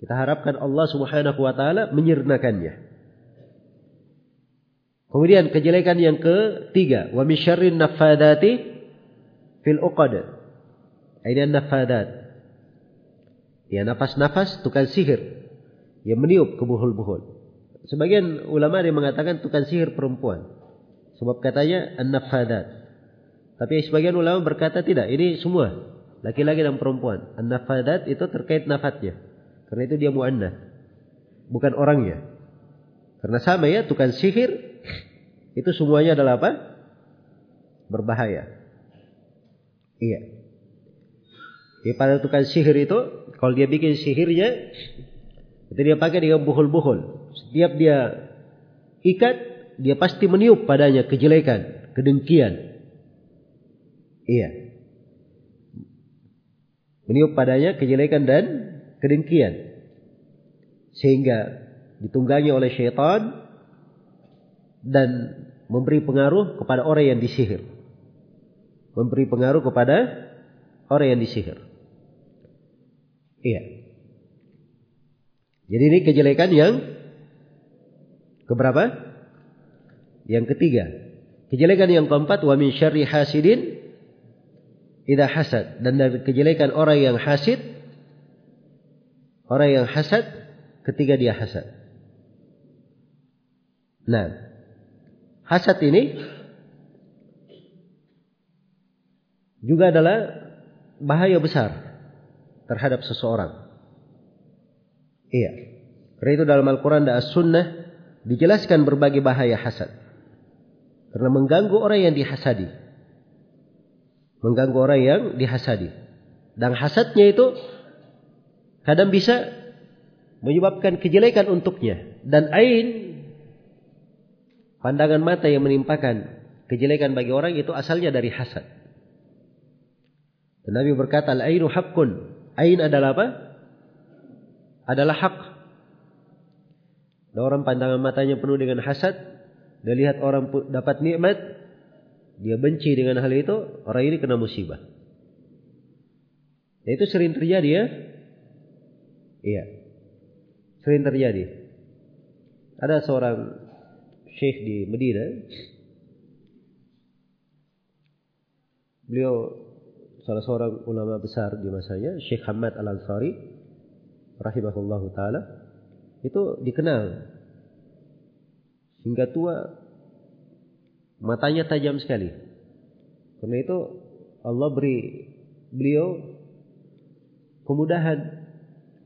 kita harapkan Allah Subhanahu wa taala menyirnakannya. Kemudian kejelekan yang ketiga, wa min syarrin naffadati fil uqad. Ini nafadat. Ya nafas-nafas tukang sihir yang meniup ke buhul-buhul. Sebagian ulama yang mengatakan tukang sihir perempuan. Sebab katanya an-nafadat. Tapi sebagian ulama berkata tidak, ini semua laki-laki dan perempuan. An-nafadat itu terkait nafatnya. Karena itu dia muannas. Bukan orangnya. Karena sama ya, tukang sihir itu semuanya adalah apa? Berbahaya. Iya. Jadi pada tukang sihir itu, kalau dia bikin sihirnya, itu dia pakai dengan buhul-buhul. Setiap dia ikat, dia pasti meniup padanya kejelekan, kedengkian, Iya. Meniup padanya kejelekan dan kedengkian. Sehingga ditunggangi oleh syaitan dan memberi pengaruh kepada orang yang disihir. Memberi pengaruh kepada orang yang disihir. Iya. Jadi ini kejelekan yang keberapa? Yang ketiga. Kejelekan yang keempat wa min syarri hasidin Ida hasad dan dari kejelekan orang yang hasid orang yang hasad ketika dia hasad. Nah, hasad ini juga adalah bahaya besar terhadap seseorang. Iya. Karena itu dalam Al-Quran dan As-Sunnah dijelaskan berbagai bahaya hasad. Karena mengganggu orang yang dihasadi mengganggu orang yang dihasadi. Dan hasadnya itu kadang bisa menyebabkan kejelekan untuknya. Dan ain, pandangan mata yang menimpakan kejelekan bagi orang itu asalnya dari hasad. Dan Nabi berkata, Al-ainu haqqun. Ain adalah apa? Adalah hak. Dan orang pandangan matanya penuh dengan hasad. Dia lihat orang dapat nikmat, dia benci dengan hal itu, orang ini kena musibah. Ya, itu sering terjadi ya. Iya. Sering terjadi. Ada seorang syekh di Medina. Beliau salah seorang ulama besar di masanya, Syekh Hamad Al-Ansari. rahimahullah taala itu dikenal hingga tua matanya tajam sekali. Karena itu Allah beri beliau kemudahan.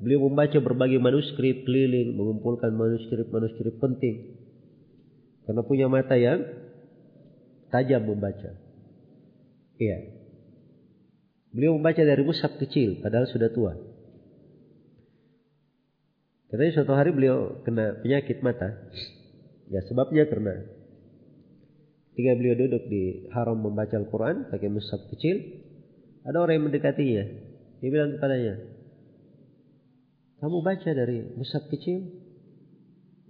Beliau membaca berbagai manuskrip keliling, mengumpulkan manuskrip-manuskrip penting. Karena punya mata yang tajam membaca. Iya. Beliau membaca dari mushaf kecil, padahal sudah tua. Katanya suatu hari beliau kena penyakit mata. Ya sebabnya karena ketika beliau duduk di haram membaca Al-Quran pakai mushaf kecil, ada orang yang mendekatinya. Dia bilang kepadanya, kamu baca dari mushaf kecil?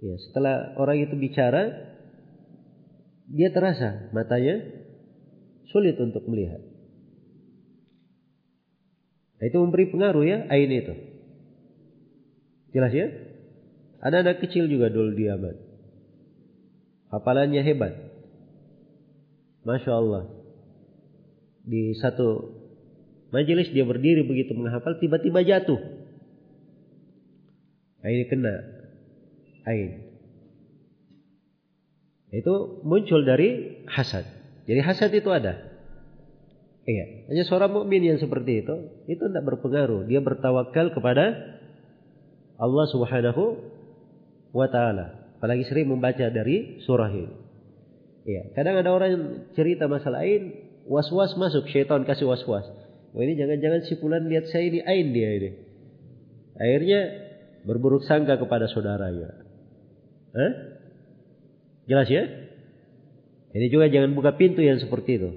Ya, setelah orang itu bicara, dia terasa matanya sulit untuk melihat. Nah, itu memberi pengaruh ya ain itu. Jelas ya? Ada anak kecil juga dulu di Yaman. Hafalannya hebat. Masya Allah. Di satu majelis dia berdiri begitu menghafal, tiba-tiba jatuh. Nah, kena ain. Itu muncul dari hasad. Jadi hasad itu ada. Iya, hanya seorang mukmin yang seperti itu, itu tidak berpengaruh. Dia bertawakal kepada Allah Subhanahu wa taala. Apalagi sering membaca dari surah ini. Ya, kadang ada orang yang cerita masalah ain, was-was masuk, syaitan kasih was-was. Oh ini jangan-jangan si fulan lihat saya ini ain dia ini. Akhirnya berburuk sangka kepada saudaranya. Hah? Jelas ya? Ini juga jangan buka pintu yang seperti itu.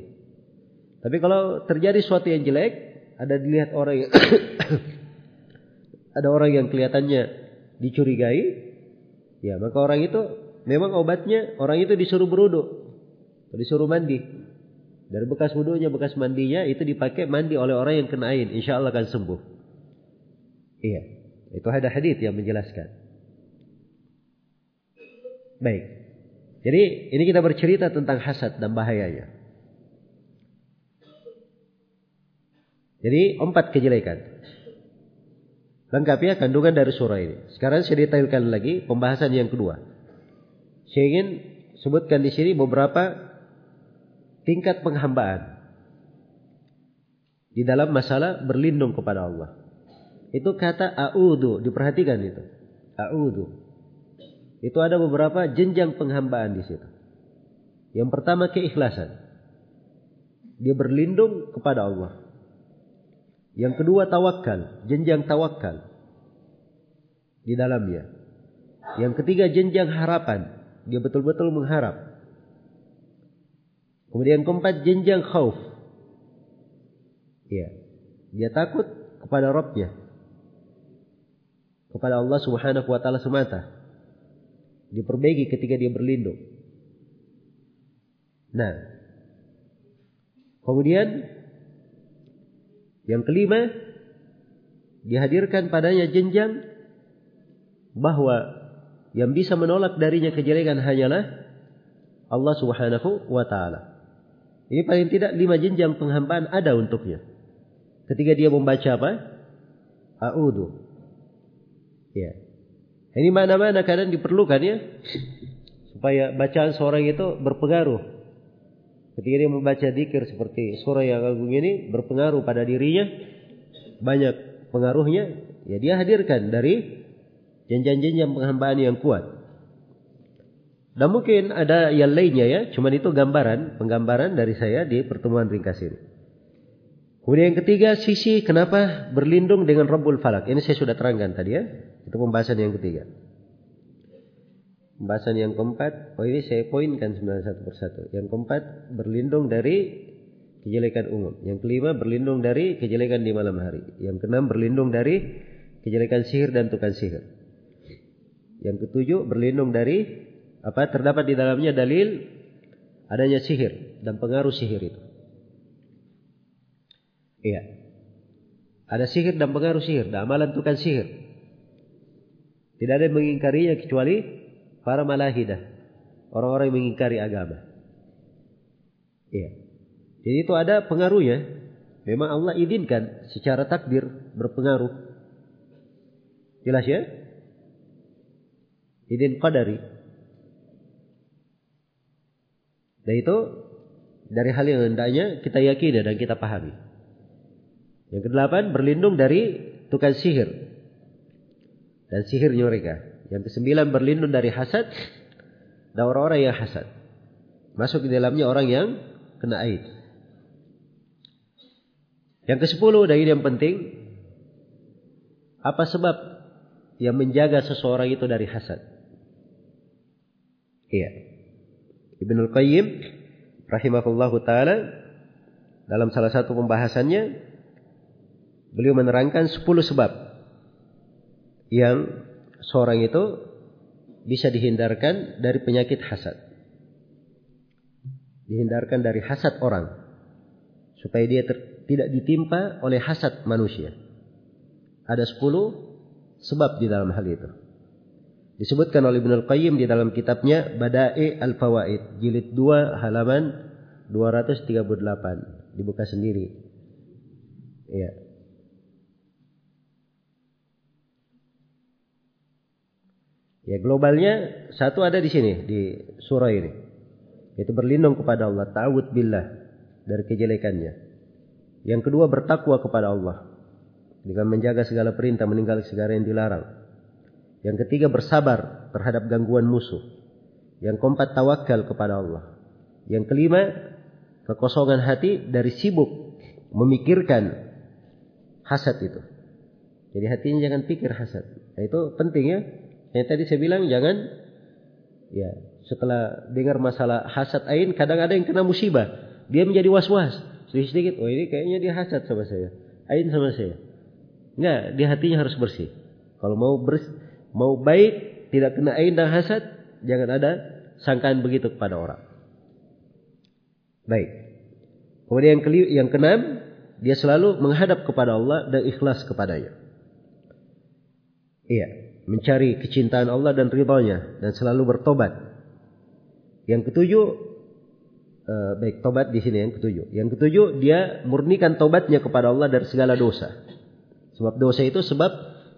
Tapi kalau terjadi sesuatu yang jelek, ada dilihat orang yang [coughs] ada orang yang kelihatannya dicurigai, Ya, maka orang itu memang obatnya orang itu disuruh beruduk, disuruh mandi. Dari bekas wudhunya, bekas mandinya itu dipakai mandi oleh orang yang kena ain, insya Allah akan sembuh. Iya, itu ada hadis yang menjelaskan. Baik. Jadi ini kita bercerita tentang hasad dan bahayanya. Jadi empat kejelekan. Lengkap ya kandungan dari surah ini. Sekarang saya detailkan lagi pembahasan yang kedua. Saya ingin sebutkan di sini beberapa tingkat penghambaan di dalam masalah berlindung kepada Allah. Itu kata a'udhu, diperhatikan itu. A'udhu. Itu ada beberapa jenjang penghambaan di situ. Yang pertama keikhlasan. Dia berlindung kepada Allah. Yang kedua tawakal, jenjang tawakal di dalamnya. Yang ketiga jenjang harapan, dia betul-betul mengharap. Kemudian keempat jenjang khauf. Ya. Dia takut kepada Rabbnya. Kepada Allah Subhanahu wa taala semata. Diperbaiki ketika dia berlindung. Nah. Kemudian yang kelima, dihadirkan padanya jenjang bahwa yang bisa menolak darinya kejelekan hanyalah Allah Subhanahu wa taala. Ini paling tidak lima jenjang penghambaan ada untuknya. Ketika dia membaca apa? A'udhu. Ya. Ini mana-mana kadang diperlukan ya. Supaya bacaan seorang itu berpengaruh Ketika dia membaca dikir seperti surah yang agung ini berpengaruh pada dirinya, banyak pengaruhnya, ya dia hadirkan dari jenjang-jenjang penghambaan yang kuat. Dan mungkin ada yang lainnya ya, cuman itu gambaran, penggambaran dari saya di pertemuan ringkas ini. Kemudian yang ketiga, sisi kenapa berlindung dengan Rabbul Falak. Ini saya sudah terangkan tadi ya. Itu pembahasan yang ketiga. Pembahasan yang keempat, oh ini saya poinkan sebenarnya satu persatu. Yang keempat, berlindung dari kejelekan umum. Yang kelima, berlindung dari kejelekan di malam hari. Yang keenam, berlindung dari kejelekan sihir dan tukang sihir. Yang ketujuh, berlindung dari apa terdapat di dalamnya dalil adanya sihir dan pengaruh sihir itu. Iya. Ada sihir dan pengaruh sihir, dan amalan tukang sihir. Tidak ada yang mengingkarinya kecuali para malahidah, orang-orang yang mengingkari agama. Iya. Jadi itu ada pengaruhnya. Memang Allah izinkan secara takdir berpengaruh. Jelas ya? Idin qadari. Dan itu dari hal yang hendaknya kita yakini dan kita pahami. Yang kedelapan berlindung dari tukang sihir dan sihirnya mereka. Yang kesembilan berlindung dari hasad dan orang-orang yang hasad. Masuk di dalamnya orang yang kena aid. Yang ke sepuluh dan ini yang penting. Apa sebab yang menjaga seseorang itu dari hasad? Iya. Ibnul Qayyim rahimahullahu taala dalam salah satu pembahasannya beliau menerangkan sepuluh sebab yang seorang itu bisa dihindarkan dari penyakit hasad. Dihindarkan dari hasad orang supaya dia ter tidak ditimpa oleh hasad manusia. Ada sepuluh sebab di dalam hal itu. Disebutkan oleh Ibnu Al-Qayyim di dalam kitabnya Bada'i Al-Fawaid, jilid 2 halaman 238. Dibuka sendiri. Iya. Ya globalnya satu ada di sini di surah ini. Yaitu berlindung kepada Allah, ta'awud billah dari kejelekannya. Yang kedua bertakwa kepada Allah dengan menjaga segala perintah, meninggal segala yang dilarang. Yang ketiga bersabar terhadap gangguan musuh. Yang keempat tawakal kepada Allah. Yang kelima kekosongan hati dari sibuk memikirkan hasad itu. Jadi hatinya jangan pikir hasad. Nah, itu penting ya. Yang tadi saya bilang jangan ya setelah dengar masalah hasad ain kadang ada yang kena musibah. Dia menjadi was-was. Sedikit sedikit oh ini kayaknya dia hasad sama saya. Ain sama saya. Enggak di hatinya harus bersih. Kalau mau bersih, mau baik tidak kena ain dan hasad jangan ada sangkaan begitu kepada orang. Baik. Kemudian yang kelima yang keenam dia selalu menghadap kepada Allah dan ikhlas kepadanya. Iya mencari kecintaan Allah dan ridhonya dan selalu bertobat yang ketujuh uh, baik tobat di sini yang ketujuh. Yang ketujuh dia murnikan tobatnya kepada Allah dari segala dosa. Sebab dosa itu sebab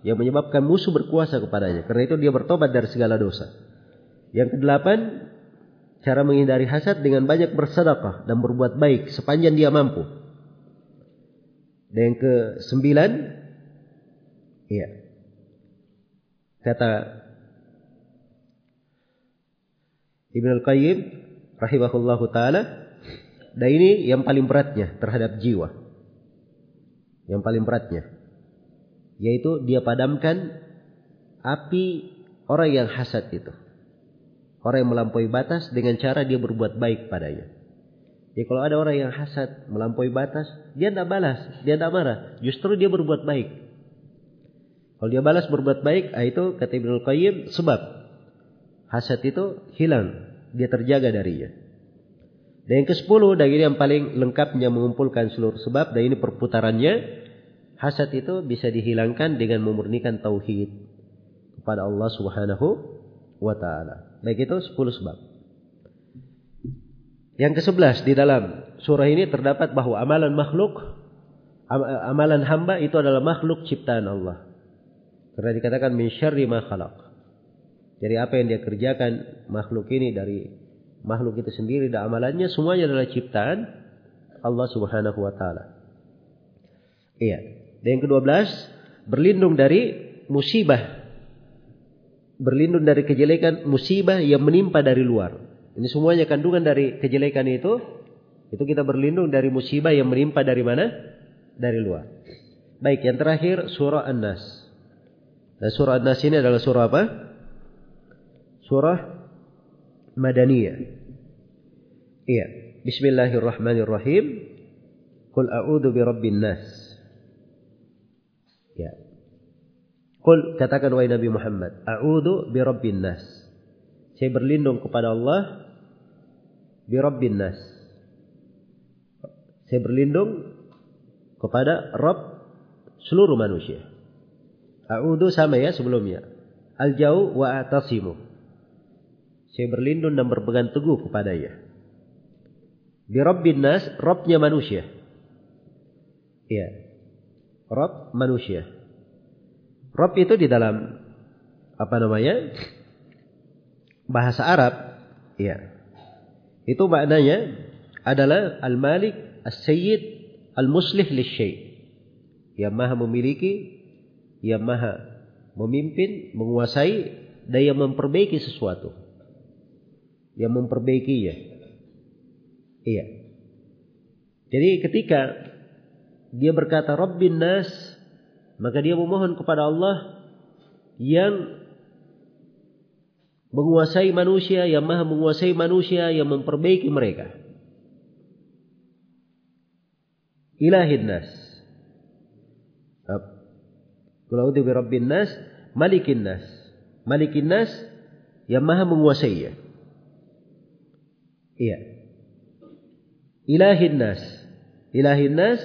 yang menyebabkan musuh berkuasa kepadanya. Karena itu dia bertobat dari segala dosa. Yang kedelapan cara menghindari hasad dengan banyak bersedekah dan berbuat baik sepanjang dia mampu. Dan yang ke sembilan, iya, kata Ibn Al-Qayyim rahimahullahu taala dan ini yang paling beratnya terhadap jiwa. Yang paling beratnya yaitu dia padamkan api orang yang hasad itu. Orang yang melampaui batas dengan cara dia berbuat baik padanya. Jadi kalau ada orang yang hasad melampaui batas, dia tidak balas, dia tidak marah, justru dia berbuat baik. Kalau dia balas berbuat baik, ah, itu kata Ibnu Qayyim sebab hasad itu hilang dia terjaga darinya. Dan yang ke-10 dan ini yang paling lengkapnya mengumpulkan seluruh sebab dan ini perputarannya hasad itu bisa dihilangkan dengan memurnikan tauhid kepada Allah Subhanahu wa taala. Baik itu 10 sebab. Yang ke-11 di dalam surah ini terdapat bahwa amalan makhluk amalan hamba itu adalah makhluk ciptaan Allah. Karena dikatakan min syarri ma khalaq. Apa yang dia kerjakan makhluk ini dari makhluk itu sendiri dan amalannya semuanya adalah ciptaan Allah Subhanahu wa taala. Iya. Dan yang ke-12 berlindung dari musibah. Berlindung dari kejelekan musibah yang menimpa dari luar. Ini semuanya kandungan dari kejelekan itu itu kita berlindung dari musibah yang menimpa dari mana? Dari luar. Baik, yang terakhir surah An-Nas. Dan surah An-Nas ini adalah surah apa? surah Madaniyah. Iya. Bismillahirrahmanirrahim. Qul a'udzu birabbin nas. Ya. Qul katakan wahai Nabi Muhammad, a'udzu birabbin nas. Saya berlindung kepada Allah birabbin nas. Saya berlindung kepada Rabb seluruh manusia. A'udzu sama ya sebelumnya. Al-jau wa atasimu. Saya berlindung dan berpegang teguh kepadanya. Di Rabbin Nas, Rabbnya manusia. Iya. Rabb manusia. Rob itu di dalam apa namanya? bahasa Arab, ya. Itu maknanya adalah al-malik, as-sayyid, al-muslih lisyai. Yang maha memiliki, yang maha memimpin, menguasai dan yang memperbaiki sesuatu. Yang memperbaikinya. Iya. Jadi ketika dia berkata Rabbin Nas, maka dia memohon kepada Allah yang menguasai manusia, yang maha menguasai manusia, yang memperbaiki mereka. Ilahin Nas. Kalau bi Rabbin Nas, Malikin Nas. Malikin Nas yang maha menguasainya. Iya. Ilahin Nas. Ilahin Nas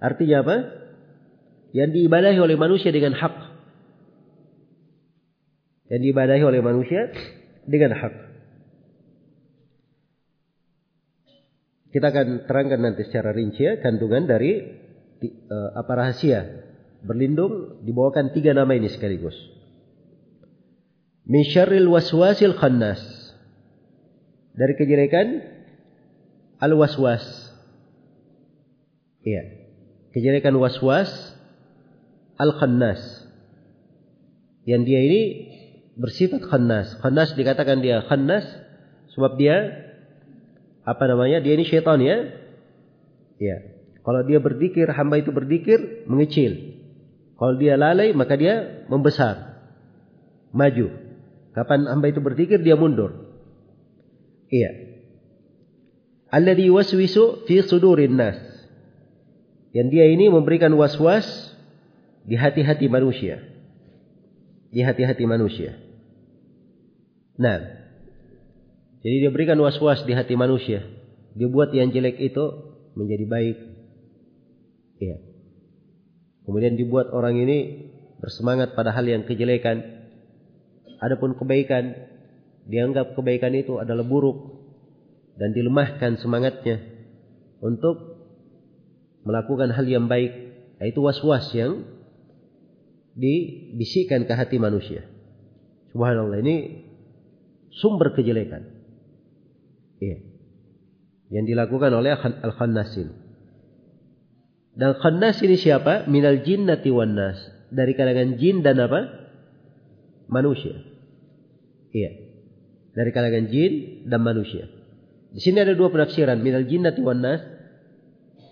artinya apa? Yang diibadahi oleh manusia dengan hak. Yang diibadahi oleh manusia dengan hak. Kita akan terangkan nanti secara rinci ya kandungan dari uh, apa rahasia berlindung dibawakan tiga nama ini sekaligus. Min waswasil khannas. Dari kejelekan al-waswas. Iya. Kejelekan waswas al-khannas. Yang dia ini bersifat khannas. Khannas dikatakan dia khannas sebab dia apa namanya? Dia ini syaitan ya. Ya. Kalau dia berdikir, hamba itu berdikir, mengecil. Kalau dia lalai, maka dia membesar. Maju. Kapan hamba itu berdikir, dia mundur. Iya. Alladhi waswisu fi sudurin nas. Yang dia ini memberikan was-was di hati-hati manusia. Di hati-hati manusia. Nah, jadi dia berikan was-was di hati manusia. Dia buat yang jelek itu menjadi baik. Iya. Kemudian dibuat orang ini bersemangat pada hal yang kejelekan. Adapun kebaikan, dianggap kebaikan itu adalah buruk dan dilemahkan semangatnya untuk melakukan hal yang baik. Itu was-was yang dibisikkan ke hati manusia. Subhanallah ini sumber kejelekan. Iya. Yang dilakukan oleh Al-Khannasin. Dan Khannas ini siapa? Minal jinnati wan nas. Dari kalangan jin dan apa? Manusia. Iya. Dari kalangan jin dan manusia. Di sini ada dua penafsiran. Minal jinnati wan nas.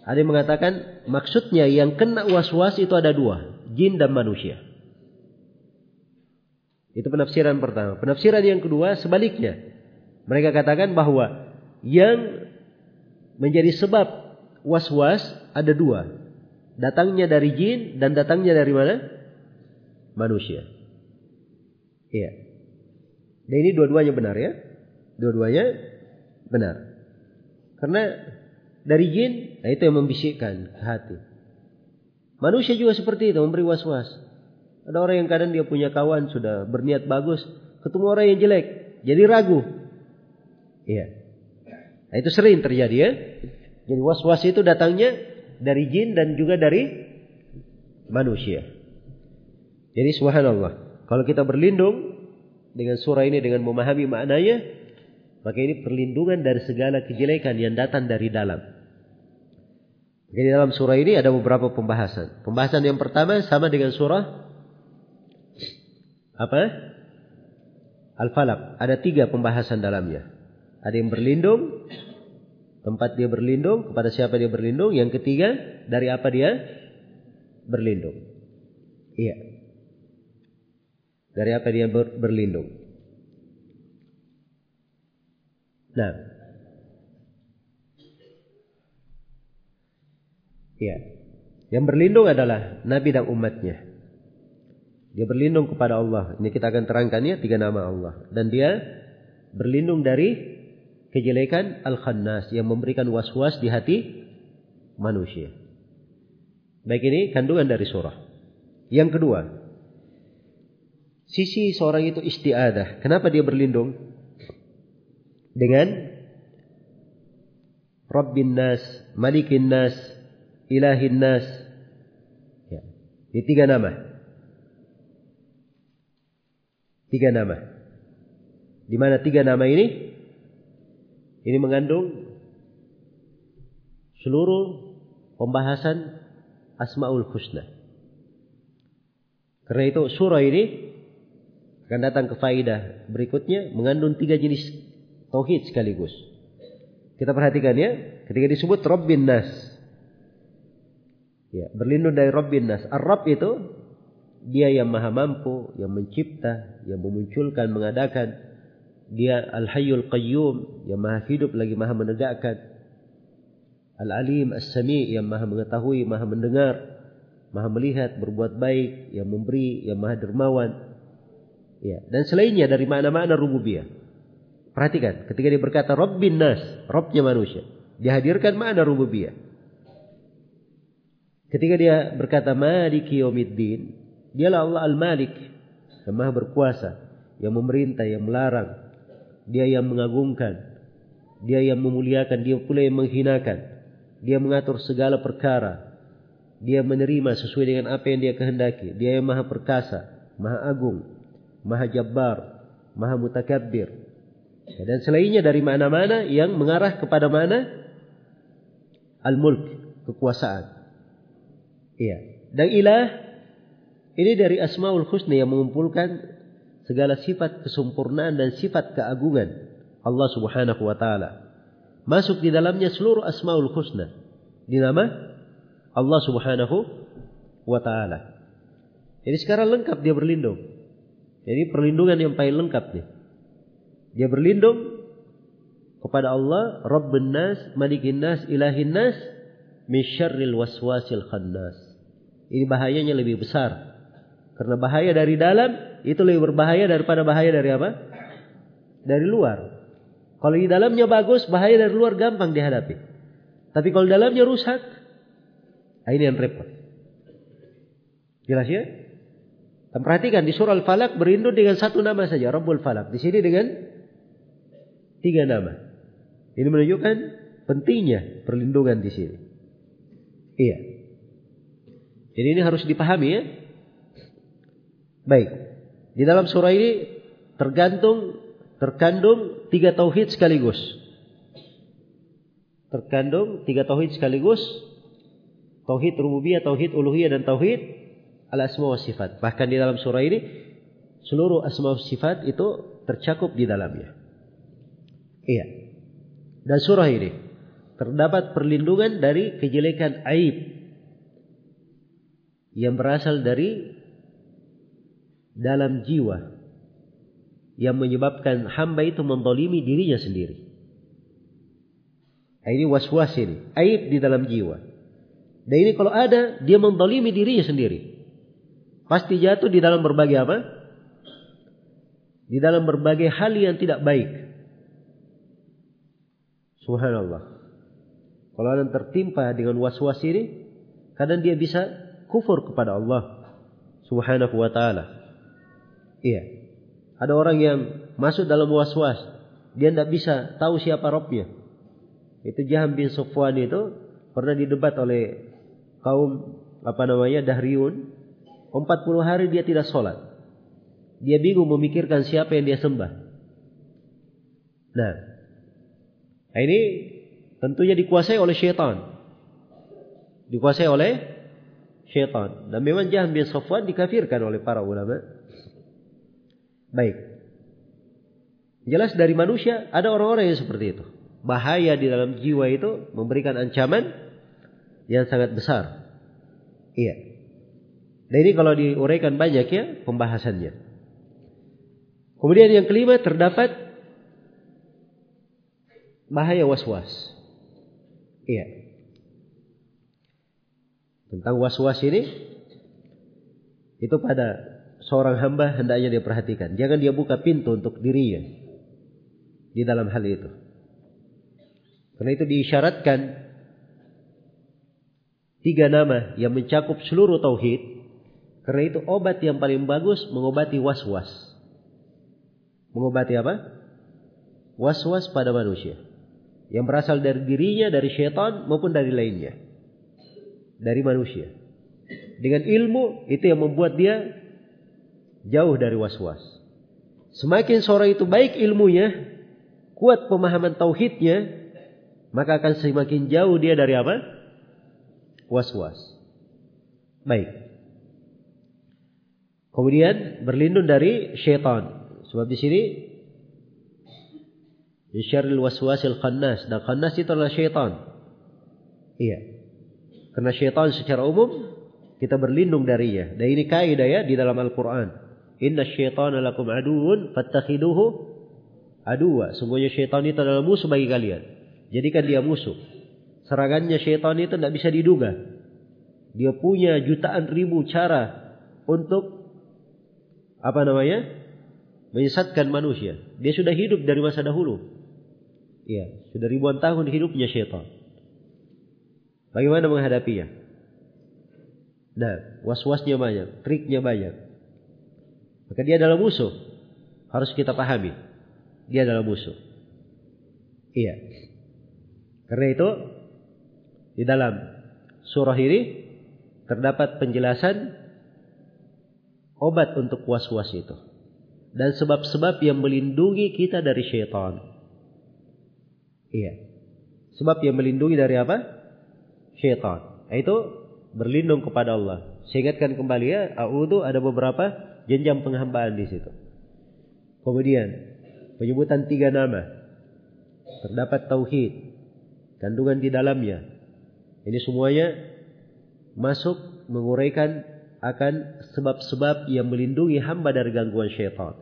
Ada yang mengatakan maksudnya yang kena was-was itu ada dua. Jin dan manusia. Itu penafsiran pertama. Penafsiran yang kedua sebaliknya. Mereka katakan bahwa yang menjadi sebab was-was ada dua. Datangnya dari jin dan datangnya dari mana? Manusia. Iya. Dan ini dua-duanya benar ya. Dua-duanya benar. Karena dari jin, nah itu yang membisikkan ke hati. Manusia juga seperti itu, memberi was-was. Ada orang yang kadang dia punya kawan sudah berniat bagus, ketemu orang yang jelek, jadi ragu. Iya. Nah, itu sering terjadi ya. Jadi was-was itu datangnya dari jin dan juga dari manusia. Jadi subhanallah. Kalau kita berlindung dengan surah ini dengan memahami maknanya, maka ini perlindungan dari segala kejelekan yang datang dari dalam. Jadi dalam surah ini ada beberapa pembahasan. Pembahasan yang pertama sama dengan surah apa? Al-Falaq. Ada tiga pembahasan dalamnya. Ada yang berlindung, tempat dia berlindung, kepada siapa dia berlindung. Yang ketiga, dari apa dia berlindung. Iya. Dari apa dia ber, berlindung. Nah. Iya. Yang berlindung adalah Nabi dan umatnya. Dia berlindung kepada Allah. Ini kita akan terangkan ya tiga nama Allah. Dan dia berlindung dari kejelekan al-khannas yang memberikan was-was di hati manusia. Baik ini kandungan dari surah. Yang kedua, sisi seorang itu istiadah. Kenapa dia berlindung? Dengan Rabbin Nas, Malikin Nas, Ilahin Nas. Ya. Ini tiga nama. Tiga nama. Di mana tiga nama ini? Ini mengandung seluruh pembahasan Asmaul Husna. Karena itu surah ini akan datang ke faidah berikutnya mengandung tiga jenis tauhid sekaligus. Kita perhatikan ya, ketika disebut Rabbin Nas. Ya, berlindung dari Rabbin Nas. Ar-Rabb itu dia yang maha mampu, yang mencipta, yang memunculkan, mengadakan. Dia Al-Hayyul Qayyum, yang maha hidup lagi maha menegakkan. Al-Alim As-Sami, yang maha mengetahui, maha mendengar, maha melihat, berbuat baik, yang memberi, yang maha dermawan. Ya, dan selainnya dari mana-mana rububiyah. Perhatikan, ketika dia berkata Rabbin Nas, Rabbnya manusia, dihadirkan mana rububiyah. Ketika dia berkata Maliki Yawmiddin, dialah Allah Al-Malik, yang maha berkuasa, yang memerintah, yang melarang, dia yang mengagungkan, dia yang memuliakan, dia pula yang menghinakan, dia mengatur segala perkara, dia menerima sesuai dengan apa yang dia kehendaki, dia yang maha perkasa, maha agung, maha jabbar, maha mutakabbir, dan selainnya dari mana-mana yang mengarah kepada mana? Al-mulk, kekuasaan. Iya. Dan ilah ini dari Asmaul Husna yang mengumpulkan segala sifat kesempurnaan dan sifat keagungan Allah Subhanahu wa taala. Masuk di dalamnya seluruh Asmaul Husna di nama Allah Subhanahu wa taala. Jadi sekarang lengkap dia berlindung. Jadi perlindungan yang paling lengkap nih. Dia berlindung kepada Allah, Rabbun Nas, Malikin Nas, Ilahin Nas, min syarril waswasil khannas. Ini bahayanya lebih besar. Karena bahaya dari dalam itu lebih berbahaya daripada bahaya dari apa? Dari luar. Kalau di dalamnya bagus, bahaya dari luar gampang dihadapi. Tapi kalau dalamnya rusak, nah ini yang repot. Jelas ya? Dan perhatikan di surah Al-Falaq berindut dengan satu nama saja, Rabbul Falaq. Di sini dengan Tiga nama. Ini menunjukkan pentingnya perlindungan di sini. Iya. Jadi ini harus dipahami ya. Baik. Di dalam surah ini tergantung terkandung tiga tauhid sekaligus. Terkandung tiga tauhid sekaligus. Tauhid rububiyah, tauhid uluhiyah dan tauhid al-asma wa sifat. Bahkan di dalam surah ini seluruh asma wa sifat itu tercakup di dalamnya. Iya. Dan surah ini terdapat perlindungan dari kejelekan aib yang berasal dari dalam jiwa yang menyebabkan hamba itu mendolimi dirinya sendiri. Nah, ini was-was ini, aib di dalam jiwa. Dan ini kalau ada, dia mendolimi dirinya sendiri. Pasti jatuh di dalam berbagai apa? Di dalam berbagai hal yang tidak baik. Subhanallah. Kalau orang tertimpa dengan was-was ini, kadang dia bisa kufur kepada Allah Subhanahu wa taala. Iya. Ada orang yang masuk dalam was-was, dia tidak bisa tahu siapa Robnya. Itu Jaham bin Sofwan itu pernah didebat oleh kaum apa namanya Dahriyun. 40 hari dia tidak sholat. Dia bingung memikirkan siapa yang dia sembah. Nah, Nah, ini tentunya dikuasai oleh syaitan. Dikuasai oleh syaitan. Dan memang Jahm bin Safwan dikafirkan oleh para ulama. Baik. Jelas dari manusia ada orang-orang yang seperti itu. Bahaya di dalam jiwa itu memberikan ancaman yang sangat besar. Iya. Dan ini kalau diuraikan banyak ya pembahasannya. Kemudian yang kelima terdapat bahaya was-was. Iya. Tentang was-was ini itu pada seorang hamba hendaknya dia perhatikan. Jangan dia buka pintu untuk dirinya di dalam hal itu. Karena itu diisyaratkan tiga nama yang mencakup seluruh tauhid. Karena itu obat yang paling bagus mengobati was-was. Mengobati apa? Was-was pada manusia yang berasal dari dirinya, dari syaitan maupun dari lainnya. Dari manusia. Dengan ilmu itu yang membuat dia jauh dari was-was. Semakin seorang itu baik ilmunya, kuat pemahaman tauhidnya, maka akan semakin jauh dia dari apa? Was-was. Baik. Kemudian berlindung dari syaitan. Sebab di sini syarril waswasil khannas dan khannas itu adalah syaitan. Iya. Karena syaitan secara umum kita berlindung darinya. Dan ini kaidah ya di dalam Al-Qur'an. Inna syaitana lakum aduun fattakhiduhu aduwa. Sungguhnya syaitan itu adalah musuh bagi kalian. Jadikan dia musuh. Serangannya syaitan itu tidak bisa diduga. Dia punya jutaan ribu cara untuk apa namanya? Menyesatkan manusia. Dia sudah hidup dari masa dahulu. Iya, sudah ribuan tahun hidupnya syaitan. Bagaimana menghadapinya? Nah, was-wasnya banyak, triknya banyak. Maka dia adalah musuh. Harus kita pahami. Dia adalah musuh. Iya. Karena itu di dalam surah ini terdapat penjelasan obat untuk was-was itu dan sebab-sebab yang melindungi kita dari syaitan. Iya. Sebab dia melindungi dari apa? Syaitan. Itu berlindung kepada Allah. Saya ingatkan kembali ya, a'udhu ada beberapa jenjang penghambaan di situ. Kemudian penyebutan tiga nama. Terdapat tauhid, kandungan di dalamnya. Ini semuanya masuk menguraikan akan sebab-sebab yang melindungi hamba dari gangguan syaitan.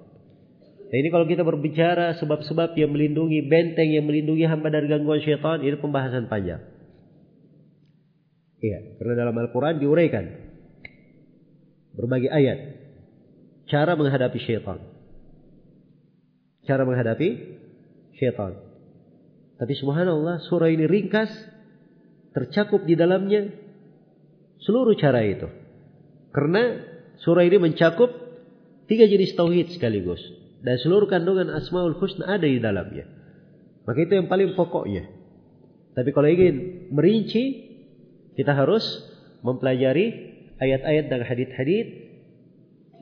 Nah, ini kalau kita berbicara sebab-sebab yang melindungi benteng yang melindungi hamba dari gangguan syaitan, ini pembahasan panjang. Iya, karena dalam Al-Quran diuraikan berbagai ayat cara menghadapi syaitan. Cara menghadapi syaitan. Tapi subhanallah surah ini ringkas, tercakup di dalamnya seluruh cara itu. Karena surah ini mencakup tiga jenis tauhid sekaligus. Dan seluruh kandungan Asmaul Husna ada di dalamnya. Maka itu yang paling pokoknya. Tapi kalau ingin merinci, kita harus mempelajari ayat-ayat dan hadith-hadith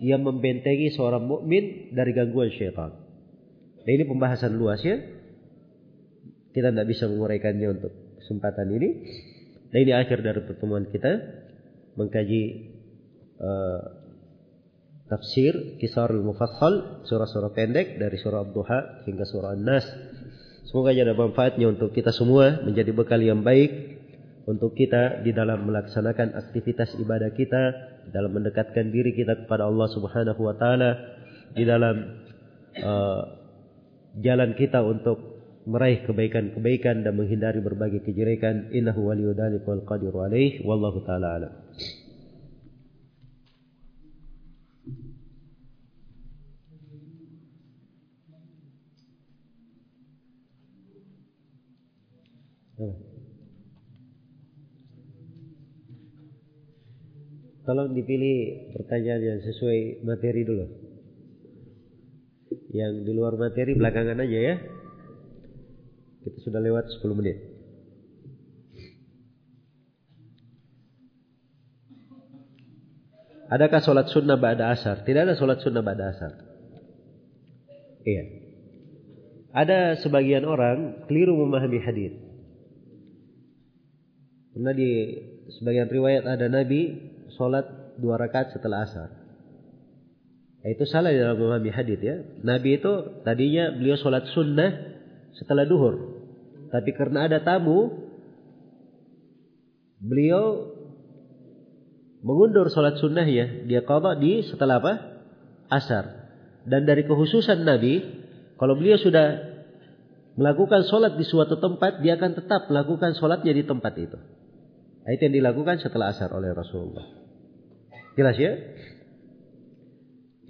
yang membentengi seorang mukmin dari gangguan syaitan. Dan ini pembahasan luas ya. Kita tidak bisa menguraikannya untuk kesempatan ini. Dan ini akhir dari pertemuan kita mengkaji uh, tafsir Kisarul Mufassal surah-surah pendek dari surah Ad-Duha hingga surah An-Nas. Semoga ada manfaatnya untuk kita semua menjadi bekal yang baik untuk kita di dalam melaksanakan aktivitas ibadah kita, dalam mendekatkan diri kita kepada Allah Subhanahu wa taala, di dalam uh, jalan kita untuk meraih kebaikan-kebaikan dan menghindari berbagai kejelekan. Innahu waliyudzalika wal qadiru wallahu taala alam. Tolong dipilih pertanyaan yang sesuai materi dulu. Yang di luar materi belakangan aja ya. Kita sudah lewat 10 menit. Adakah sholat sunnah ba'da asar? Tidak ada sholat sunnah ba'da asar. Iya. Ada sebagian orang keliru memahami hadis. Karena di sebagian riwayat ada Nabi sholat dua rakaat setelah asar. Itu salah dalam memahami hadis ya. Nabi itu tadinya beliau sholat sunnah setelah duhur. Tapi karena ada tamu, beliau mengundur sholat sunnah ya. Dia qadha di setelah apa? Asar. Dan dari kehususan Nabi, kalau beliau sudah melakukan sholat di suatu tempat, dia akan tetap melakukan sholatnya di tempat itu. Itu yang dilakukan setelah asar oleh Rasulullah. Jelas ya?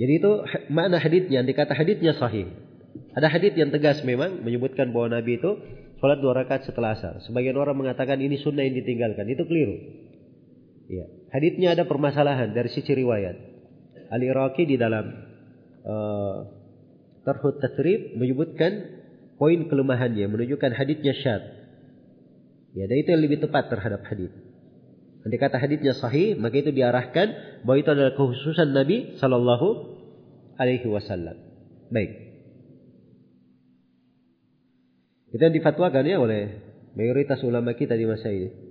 Jadi itu makna haditnya, dikata haditnya sahih. Ada hadit yang tegas memang menyebutkan bahwa Nabi itu sholat dua rakaat setelah asar. Sebagian orang mengatakan ini sunnah yang ditinggalkan. Itu keliru. Ya. Haditnya ada permasalahan dari sisi riwayat. Al-Iraqi di dalam uh, Tarhut Tathrib menyebutkan poin kelemahannya, menunjukkan haditnya syad. Ya, dan itu yang lebih tepat terhadap hadit. Andai kata hadisnya sahih, maka itu diarahkan bahwa itu adalah kehususan Nabi sallallahu alaihi wasallam. Baik. Kita difatwakan ya oleh mayoritas ulama kita di masa ini.